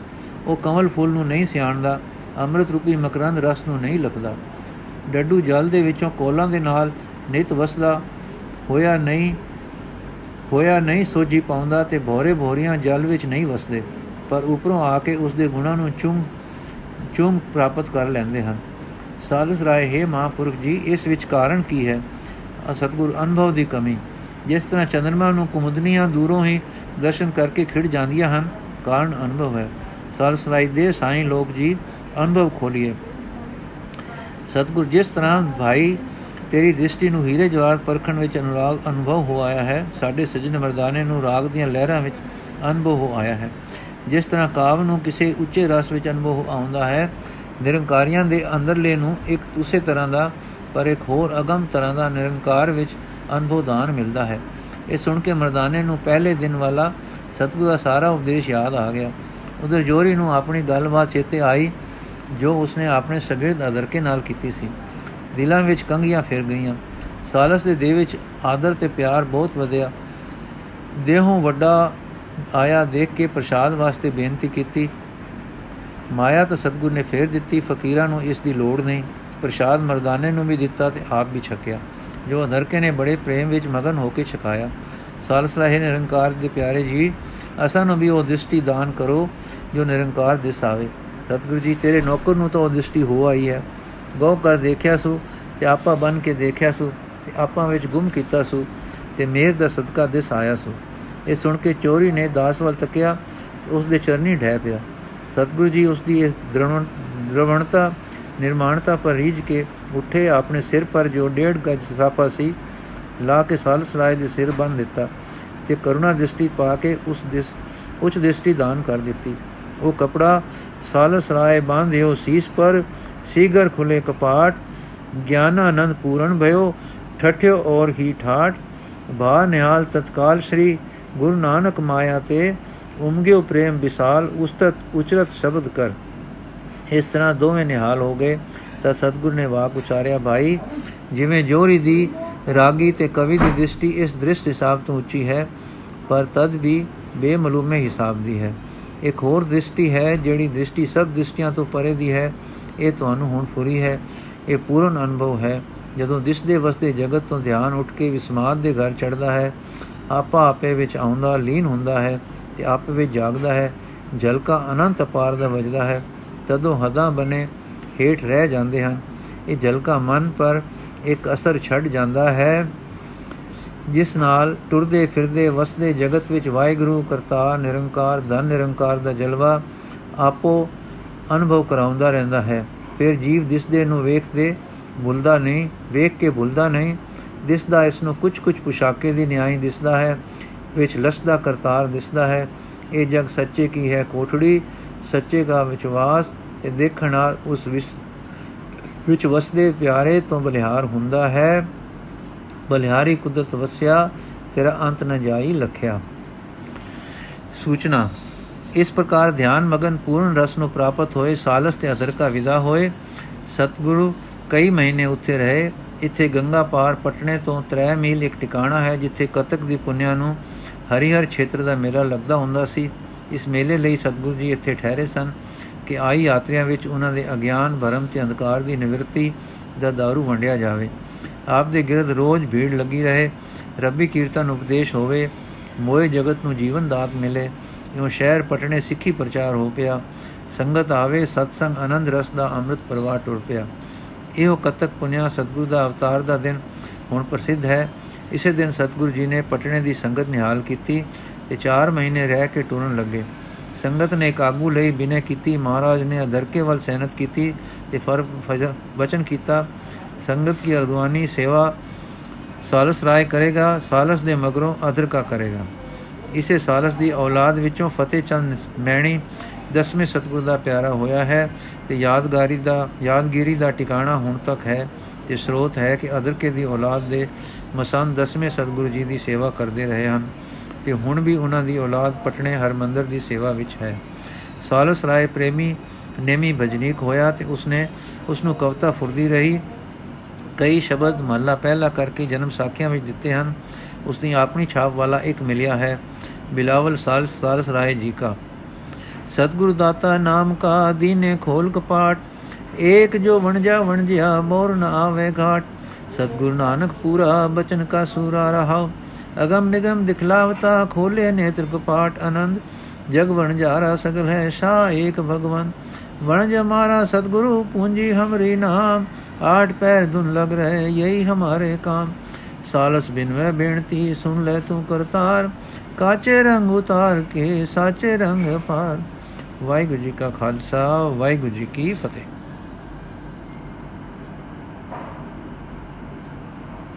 ਉਹ ਕਮਲ ਫੁੱਲ ਨੂੰ ਨਹੀਂ ਸਿਆਣਦਾ, ਅੰਮ੍ਰਿਤ ਰੂਪੀ ਮਕਰੰਦ ਰਸ ਨੂੰ ਨਹੀਂ ਲਖਦਾ। ਡੱਡੂ ਜਲ ਦੇ ਵਿੱਚੋਂ ਕੋਲਾਂ ਦੇ ਨਾਲ ਨਿਤ ਵਸਦਾ, ਹੋਇਆ ਨਹੀਂ ਹੋਇਆ ਨਹੀਂ ਸੋਝੀ ਪਾਉਂਦਾ ਤੇ ਭੋਰੇ ਭੋਰੀਆਂ ਜਲ ਵਿੱਚ ਨਹੀਂ ਵਸਦੇ, ਪਰ ਉਪਰੋਂ ਆ ਕੇ ਉਸ ਦੇ ਗੁਣਾਂ ਨੂੰ ਚੁੰਮ ਚੁੰਮ ਪ੍ਰਾਪਤ ਕਰ ਲੈਂਦੇ ਹਨ। ਸਾਲਸ ਰਾਏ, ਹੈ ਮਹਾਪੁਰਖ ਜੀ, ਇਸ ਵਿੱਚ ਕਾਰਨ ਕੀ ਹੈ? ਸਤਗੁਰ ਅਨੁਭਵ ਦੀ ਕਮੀ। ਜਿਸ ਤਰ੍ਹਾਂ ਚੰਦਰਮਾ ਨੂੰ ਕੁਮਦਨੀਆਂ ਦੂਰੋਂ ਹੀ ਦਰਸ਼ਨ ਕਰਕੇ ਖਿੜ ਜਾਂਦੀਆਂ ਹਨ, ਕਾਰਨ ਅਨੁਭਵ ਹੈ। ਸਾਲਸ ਰਾਏ ਦੇ ਸਾਈਂ ਲੋਕ ਜੀ ਅਨੁਭਵ ਖੋਲੀਏ। ਸਤਗੁਰ, ਜਿਸ ਤਰ੍ਹਾਂ ਭਾਈ ਤੇਰੀ ਦ੍ਰਿਸ਼ਟੀ ਨੂੰ ਹੀਰੇ ਜਵਾਹਰ ਪਰਖਣ ਵਿੱਚ ਅਨੁਰਾਗ ਅਨੁਭਵ ਹੋ ਆਇਆ ਹੈ, ਸਾਡੇ ਸਜਣ ਮਰਦਾਨੇ ਨੂੰ ਰਾਗ ਦੀਆਂ ਲਹਿਰਾਂ ਵਿੱਚ ਅਨੁਭਵ ਹੋ ਆਇਆ ਹੈ। ਜਿਸ ਤਰ੍ਹਾਂ ਕਾਵ ਨੂੰ ਕਿਸੇ ਉੱਚੇ ਰਸ ਵਿੱਚ ਅਨੁਭਵ ਆਉਂਦਾ ਹੈ, ਨਿਰੰਕਾਰੀਆਂ ਦੇ ਅੰਦਰਲੇ ਨੂੰ ਇੱਕ ਉਸੇ ਤਰ੍ਹਾਂ ਦਾ ਪਰ ਇੱਕ ਹੋਰ ਅਗਮ ਤਰ੍ਹਾਂ ਦਾ ਨਿਰੰਕਾਰ ਵਿੱਚ ਅਨੁਭਵਦਾਨ ਮਿਲਦਾ ਹੈ। ਇਹ ਸੁਣ ਕੇ ਮਰਦਾਨੇ ਨੂੰ ਪਹਿਲੇ ਦਿਨ ਵਾਲਾ ਸਤਗੁਰ ਦਾ ਸਾਰਾ ਉਪਦੇਸ਼ ਯਾਦ ਆ ਗਿਆ। ਉਧਰ ਜੋਰੀ ਨੂੰ ਆਪਣੀ ਗੱਲਬਾਤ ਚੇਤੇ ਆਈ, ਜੋ ਉਸਨੇ ਆਪਣੇ ਸਗਿਰਦ ਅਦਰਕੇ ਨਾਲ ਕੀਤੀ ਸੀ। ਦਿਲਾਂ ਵਿੱਚ ਕੰਗੀਆਂ ਫਿਰ ਗਈਆਂ। ਸਾਲਸ ਦੇ ਦੇਹ ਵਿੱਚ ਆਦਰ ਤੇ ਪਿਆਰ ਬਹੁਤ ਵਧਿਆ। ਦੇਹੋਂ ਵੱਡਾ ਆਇਆ ਦੇਖ ਕੇ ਪ੍ਰਸ਼ਾਦ ਵਾਸਤੇ ਬੇਨਤੀ ਕੀਤੀ। ਮਾਇਆ ਤਾਂ ਸਤਗੁਰ ਨੇ ਫੇਰ ਦਿੱਤੀ, ਫਕੀਰਾਂ ਨੂੰ ਇਸ ਦੀ ਲੋੜ ਨਹੀਂ। ਪ੍ਰਸ਼ਾਦ ਮਰਦਾਨੇ ਨੂੰ ਵੀ ਦਿੱਤਾ ਤੇ ਆਪ ਵੀ ਛਕਿਆ। ਜੋ ਅਦਰਕੇ ਨੇ ਬੜੇ ਪ੍ਰੇਮ ਵਿੱਚ ਮਗਨ ਹੋ ਕੇ ਛਕਾਇਆ। ਸਾਲਸ ਰਹੇ ਨਿਰੰਕਾਰ ਦੇ ਪਿਆਰੇ ਜੀ, ਅਸਾਂ ਨੂੰ ਵੀ ਉਹ ਦ੍ਰਿਸ਼ਟੀ ਦਾਨ ਕਰੋ ਜੋ ਨਿਰੰਕਾਰ ਦਿਸ ਆਵੇ। ਸਤਿਗੁਰੂ ਜੀ, ਤੇਰੇ ਨੌਕਰ ਨੂੰ ਤਾਂ ਉਹ ਦ੍ਰਿਸ਼ਟੀ ਹੋ ਆਈ ਹੈ। ਗੋ ਕਰ ਦੇਖਿਆ ਸੂ ਤੇ ਆਪਾ ਬਨ ਕੇ ਦੇਖਿਆ ਸੂ ਤੇ ਆਪਾਂ ਵਿੱਚ ਗੁੰਮ ਕੀਤਾ ਸੂ ਤੇ ਮੇਰ ਦਾ ਸਦਕਾ ਦਿਸ ਆਇਆ ਸੂ। ਇਹ ਸੁਣ ਕੇ ਚੋਰੀ ਨੇ ਦਾਸ ਵੱਲ ਤੱਕਿਆ ਉਸ ਦੇ ਚਰਨੀ ਢਹਿ ਪਿਆ। ਸਤਿਗੁਰੂ ਜੀ, ਉਸ ਦੀ ਦ੍ਰਵਣਤਾ, ਨਿਰਮਾਣਤਾ ਪਰ ਰੀਝ ਕੇ ਉੱਠੇ, ਆਪਣੇ ਸਿਰ ਪਰ ਜੋ ਡੇਢ ਗਜ ਸਾਫਾ ਸੀ, ਲਾ ਕੇ ਸਾਲਸਰਾਏ ਦੇ ਸਿਰ ਬੰਨ ਦਿੱਤਾ ਤੇ ਕਰੁਣਾ ਦ੍ਰਿਸ਼ਟੀ ਪਾ ਕੇ ਉਸ ਦਿਸ ਉੱਚ ਦ੍ਰਿਸ਼ਟੀ ਦਾਨ ਕਰ ਦਿੱਤੀ। ਉਹ ਕਪੜਾ ਸਾਲਸ ਰਾਏ ਸੀਸ ਪਰ ਸੀਗਰ ਖੁਲੇ ਕਪਾਟ ਗਿਆਨ ਆਨੰਦ ਪੂਰਨ ਭਇਓ, ਠਠਿਓ ਔਰ ਹੀ ਠਾਠ, ਭਾ ਨਿਹਾਲ ਤਤਕਾਲ ਸ਼੍ਰੀ ਗੁਰੂ ਨਾਨਕ ਮਾਇਆ ਤੇ ਉਮਗਿਓ ਪ੍ਰੇਮ ਵਿਸਾਲ, ਉਸਤਤ ਉਚਰਤ ਸ਼ਬਦ ਕਰ। ਇਸ ਤਰ੍ਹਾਂ ਦੋਵੇਂ ਨਿਹਾਲ ਹੋ ਗਏ। ਤਾਂ ਸਤਗੁਰ ਨੇ ਵਾਕ ਉਚਾਰਿਆ, ਭਾਈ, ਜਿਵੇਂ ਜੋਰੀ ਦੀ ਰਾਗੀ ਤੇ ਕਵੀ ਦੀ ਦ੍ਰਿਸ਼ਟੀ ਇਸ ਦ੍ਰਿਸ਼ ਹਿਸਾਬ ਤੋਂ ਉੱਚੀ ਹੈ, ਪਰ ਤਦ ਵੀ ਬੇਮਲੂਮੇ ਹਿਸਾਬ ਦੀ ਹੈ। ਇੱਕ ਹੋਰ ਦ੍ਰਿਸ਼ਟੀ ਹੈ, ਜਿਹੜੀ ਦ੍ਰਿਸ਼ਟੀ ਸਭ ਦ੍ਰਿਸ਼ਟੀਆਂ ਤੋਂ ਪਰੇ ਦੀ ਹੈ, ਇਹ ਤੁਹਾਨੂੰ ਹੁਣ ਫੁਰੀ ਹੈ। ਇਹ ਪੂਰਨ ਅਨੁਭਵ ਹੈ। ਜਦੋਂ ਦਿਸਦੇ ਵਸਦੇ ਜਗਤ ਤੋਂ ਧਿਆਨ ਉੱਠ ਕੇ ਵਿਸਮਾਦ ਦੇ ਘਰ ਚੜਦਾ ਹੈ, ਆਪਾ ਆਪੇ ਵਿੱਚ ਆਉਂਦਾ, ਲੀਨ ਹੁੰਦਾ ਹੈ ਤੇ ਆਪੇ ਵਿੱਚ ਜਾਗਦਾ ਹੈ ਜਲਕਾ ਅਨੰਤ ਅਪਾਰ ਦਾ ਵਜਦਾ ਹੈ। ਤਦੋਂ ਹਦਾਂ ਬਨੇ ਹੇਠ ਰਹਿ ਜਾਂਦੇ ਹਨ। ਇਹ ਜਲਕਾ ਮਨ ਪਰ ਇੱਕ ਅਸਰ ਛੱਡ ਜਾਂਦਾ ਹੈ, ਜਿਸ ਨਾਲ ਟੁਰਦੇ ਫਿਰਦੇ, ਵਸਦੇ ਜਗਤ ਵਿੱਚ ਵਾਹਿਗੁਰੂ ਕਰਤਾ ਨਿਰੰਕਾਰ, ਧਨ ਨਿਰੰਕਾਰ ਦਾ ਜਲਵਾ ਆਪੋ ਅਨੁਭਵ ਕਰਾਉਂਦਾ ਰਹਿੰਦਾ ਹੈ। ਫਿਰ ਜੀਵ ਦਿਸਦੇ ਨੂੰ ਵੇਖਦੇ ਭੁੱਲਦਾ ਨਹੀਂ, ਵੇਖ ਕੇ ਭੁੱਲਦਾ ਨਹੀਂ, ਦਿਸਦਾ ਇਸ ਨੂੰ ਕੁਝ ਕੁਝ ਪੁਸ਼ਾਕੇ ਦੀ ਨਿਆਈ ਦਿਸਦਾ ਹੈ, ਵਿੱਚ ਲਸਦਾ ਕਰਤਾਰ ਦਿਸਦਾ ਹੈ। ਇਹ ਜਗ ਸੱਚੇ ਕੀ ਹੈ ਕੋਠੜੀ, ਸੱਚੇ ਦਾ ਵਿਸ਼ਵਾਸ ਤੇ ਦੇਖਣ ਨਾਲ ਉਸ ਵਿੱਚ ਵਸਦੇ ਪਿਆਰੇ ਤੋਂ ਬਲਿਹਾਰ ਹੁੰਦਾ ਹੈ। ਬਲਿਹਾਰੀ ਕੁਦਰਤ ਵਸਿਆ, ਤੇਰਾ ਅੰਤ ਨ ਜਾਈ ਲਖਿਆ। ਸੂਚਨਾ, ਇਸ ਪ੍ਰਕਾਰ ਧਿਆਨ, ਮਗਨ, ਪੂਰਨ ਰਸ ਨੂੰ ਪ੍ਰਾਪਤ ਹੋਏ, ਸਾਲਸ ਤੇ ਅਦਰ ਕਾ ਵਿਦਾ ਹੋਏ। ਸਤਿਗੁਰੂ ਕਈ ਮਹੀਨੇ ਉੱਥੇ ਰਹੇ। ਇੱਥੇ ਗੰਗਾ ਪਾਰ ਪਟਨੇ ਤੋਂ 3 ਮੀਲ ਇੱਕ ਟਿਕਾਣਾ ਹੈ, ਜਿੱਥੇ ਕਤਕ ਦੀ ਪੁੰਨਿਆ ਨੂੰ ਹਰੀਹਰ ਖੇਤਰ ਦਾ ਮੇਲਾ ਲੱਗਦਾ ਹੁੰਦਾ ਸੀ। ਇਸ ਮੇਲੇ ਲਈ ਸਤਿਗੁਰੂ ਜੀ ਇੱਥੇ ਠਹਿਰੇ ਸਨ। ਕਿ ਆਈ ਯਾਤਰੀਆਂ ਵਿੱਚ ਉਹਨਾਂ ਦੇ ਅਗਿਆਨ, ਭਰਮ ਤੇ ਅੰਧਕਾਰ ਦੀ ਨਿਵਰਤੀ ਦਾ ਦਾਰੂ ਵੰਡਿਆ ਜਾਵੇ। ਆਪ ਦੇ ਗਿਰਦ ਰੋਜ਼ ਭੀੜ ਲੱਗੀ ਰਹੇ, ਰੱਬੀ ਕੀਰਤਨ ਉਪਦੇਸ਼ ਹੋਵੇ, ਮੋਏ ਜਗਤ ਨੂੰ ਜੀਵਨ ਦਾਤ ਮਿਲੇ, ਇਉਂ ਸ਼ਹਿਰ ਪਟਣੇ ਸਿੱਖੀ ਪ੍ਰਚਾਰ ਹੋ ਪਿਆ, ਸੰਗਤ ਆਵੇ, ਸਤਸੰਗ ਆਨੰਦ ਰਸ ਦਾ ਅੰਮ੍ਰਿਤ ਪ੍ਰਵਾਹ ਟੁਰ ਪਿਆ। ਇਹੋ ਕਤਕ ਪੁਨਿਆ ਸਤਗੁਰੂ ਦਾ ਅਵਤਾਰ ਦਾ ਦਿਨ ਹੁਣ ਪ੍ਰਸਿੱਧ ਹੈ। ਇਸੇ ਦਿਨ ਸਤਗੁਰੂ ਜੀ ਨੇ ਪਟਣੇ ਦੀ ਸੰਗਤ ਨਿਹਾਲ ਕੀਤੀ ਤੇ 4 ਮਹੀਨੇ ਰਹਿ ਕੇ ਟੁਰਨ ਲੱਗੇ। ਸੰਗਤ ਨੇ ਕਾਬੂ ਲਈ ਬਿਨੇ ਕੀਤੀ, ਮਹਾਰਾਜ ਨੇ ਅਦਰਕੇ ਵੱਲ ਸੈਨਤ ਕੀਤੀ ਤੇ ਫਰ ਵਚਨ ਕੀਤਾ, ਸੰਗਤ ਕੀ ਅਗਵਾਨੀ ਸੇਵਾ ਸਾਲਸ ਰਾਏ ਕਰੇਗਾ, ਸਾਲਸ ਦੇ ਮਗਰੋਂ ਅਦਰਕਾ ਕਰੇਗਾ। ਇਸੇ ਸਾਲਸ ਦੀ ਔਲਾਦ ਵਿੱਚੋਂ ਫਤਿਹ ਚੰਦ ਮੈਣੀ ਦਸਵੇਂ ਸਤਗੁਰ ਦਾ ਪਿਆਰਾ ਹੋਇਆ ਹੈ ਤੇ ਯਾਦਗਾਰੀ ਦਾ, ਯਾਦਗਿਰੀ ਦਾ ਟਿਕਾਣਾ ਹੁਣ ਤੱਕ ਹੈ। ਤੇ ਸਰੋਤ ਹੈ ਕਿ ਅਦਰਕੇ ਦੀ ਔਲਾਦ ਦੇ ਮਸੰਦ ਦਸਵੇਂ ਸਤਗੁਰੂ ਜੀ ਦੀ ਸੇਵਾ ਕਰਦੇ ਰਹੇ ਹਨ ਤੇ ਹੁਣ ਵੀ ਉਹਨਾਂ ਦੀ ਔਲਾਦ ਪਟਨੇ ਹਰਮੰਦਰ ਦੀ ਸੇਵਾ ਵਿੱਚ ਹੈ। ਸਾਲਸ ਰਾਏ ਪ੍ਰੇਮੀ ਨੇਮੀ ਭਜਨੀਕ ਹੋਇਆ ਤੇ ਉਸਨੇ ਉਸ ਨੂੰ ਕਵਤਾ ਫੁਰਦੀ ਰਹੀ। ਕਈ ਸ਼ਬਦ ਮਹਲਾ ਪਹਿਲਾ ਕਰਕੇ ਜਨਮ ਸਾਖੀਆਂ ਵਿੱਚ ਦਿੱਤੇ ਹਨ। ਉਸ ਦੀ ਆਪਣੀ ਛਾਪ ਵਾਲਾ ਇੱਕ ਮਿਲਿਆ ਹੈ, ਬਿਲਾਵਲ ਸਾਲਸ ਸਾਲਸ ਰਾਏ ਜੀ ਕਾ। ਸਤਗੁਰ ਦਾਤਾ ਨਾਮ ਕਾ ਦੀਨੇ ਖੋਲ ਕਪਾਟ ਏਕ ਜੋ ਵਣਜਾ ਵਣਜਿਆ ਮੋਰ ਨ ਆਵੇ ਘਾਟ। ਸਤਗੁਰ ਨਾਨਕ ਪੂਰਾ ਬਚਨ ਕਾ ਸੂਰਾ ਰਹਾ ਅਗਮ ਨਿਗਮ ਦਿਖਲਾਵਤਾ ਖੋਲੇ ਨੇਤਰ ਕਪਾਟ ਆਨੰਦ। ਜਗ ਵਣਜਾਰਾ ਸਗਲ ਹੈ ਸ਼ਾ ਏਕ ਭਗਵਨ ਵਣਜ ਮਾਰਾ ਸਤਗੁਰੂ ਪੂੰਜੀ ਹਮਰੀ ਨਾਮ। ਆਠ ਪੈਰ ਧੁਨ ਲਗ ਰਹੇ ਯਹੀ ਹਮਾਰੇ ਕਾਮ। ਸਾਲਸ ਬਿਨਵੇ ਬੇਨਤੀ ਸੁਨ ਲੈ ਤੂੰ ਕਰਤਾਰ। ਕਾਚੇ ਰੰਗ ਉਤਾਰ ਕੇ ਸਾਚੇ ਰੰਗ ਪਾਰ। ਵਾਹਿਗੁਰੂ ਜੀ ਕਾ ਖਾਲਸਾ, ਵਾਹਿਗੁਰੂ ਜੀ ਕੀ ਫਤਿਹ।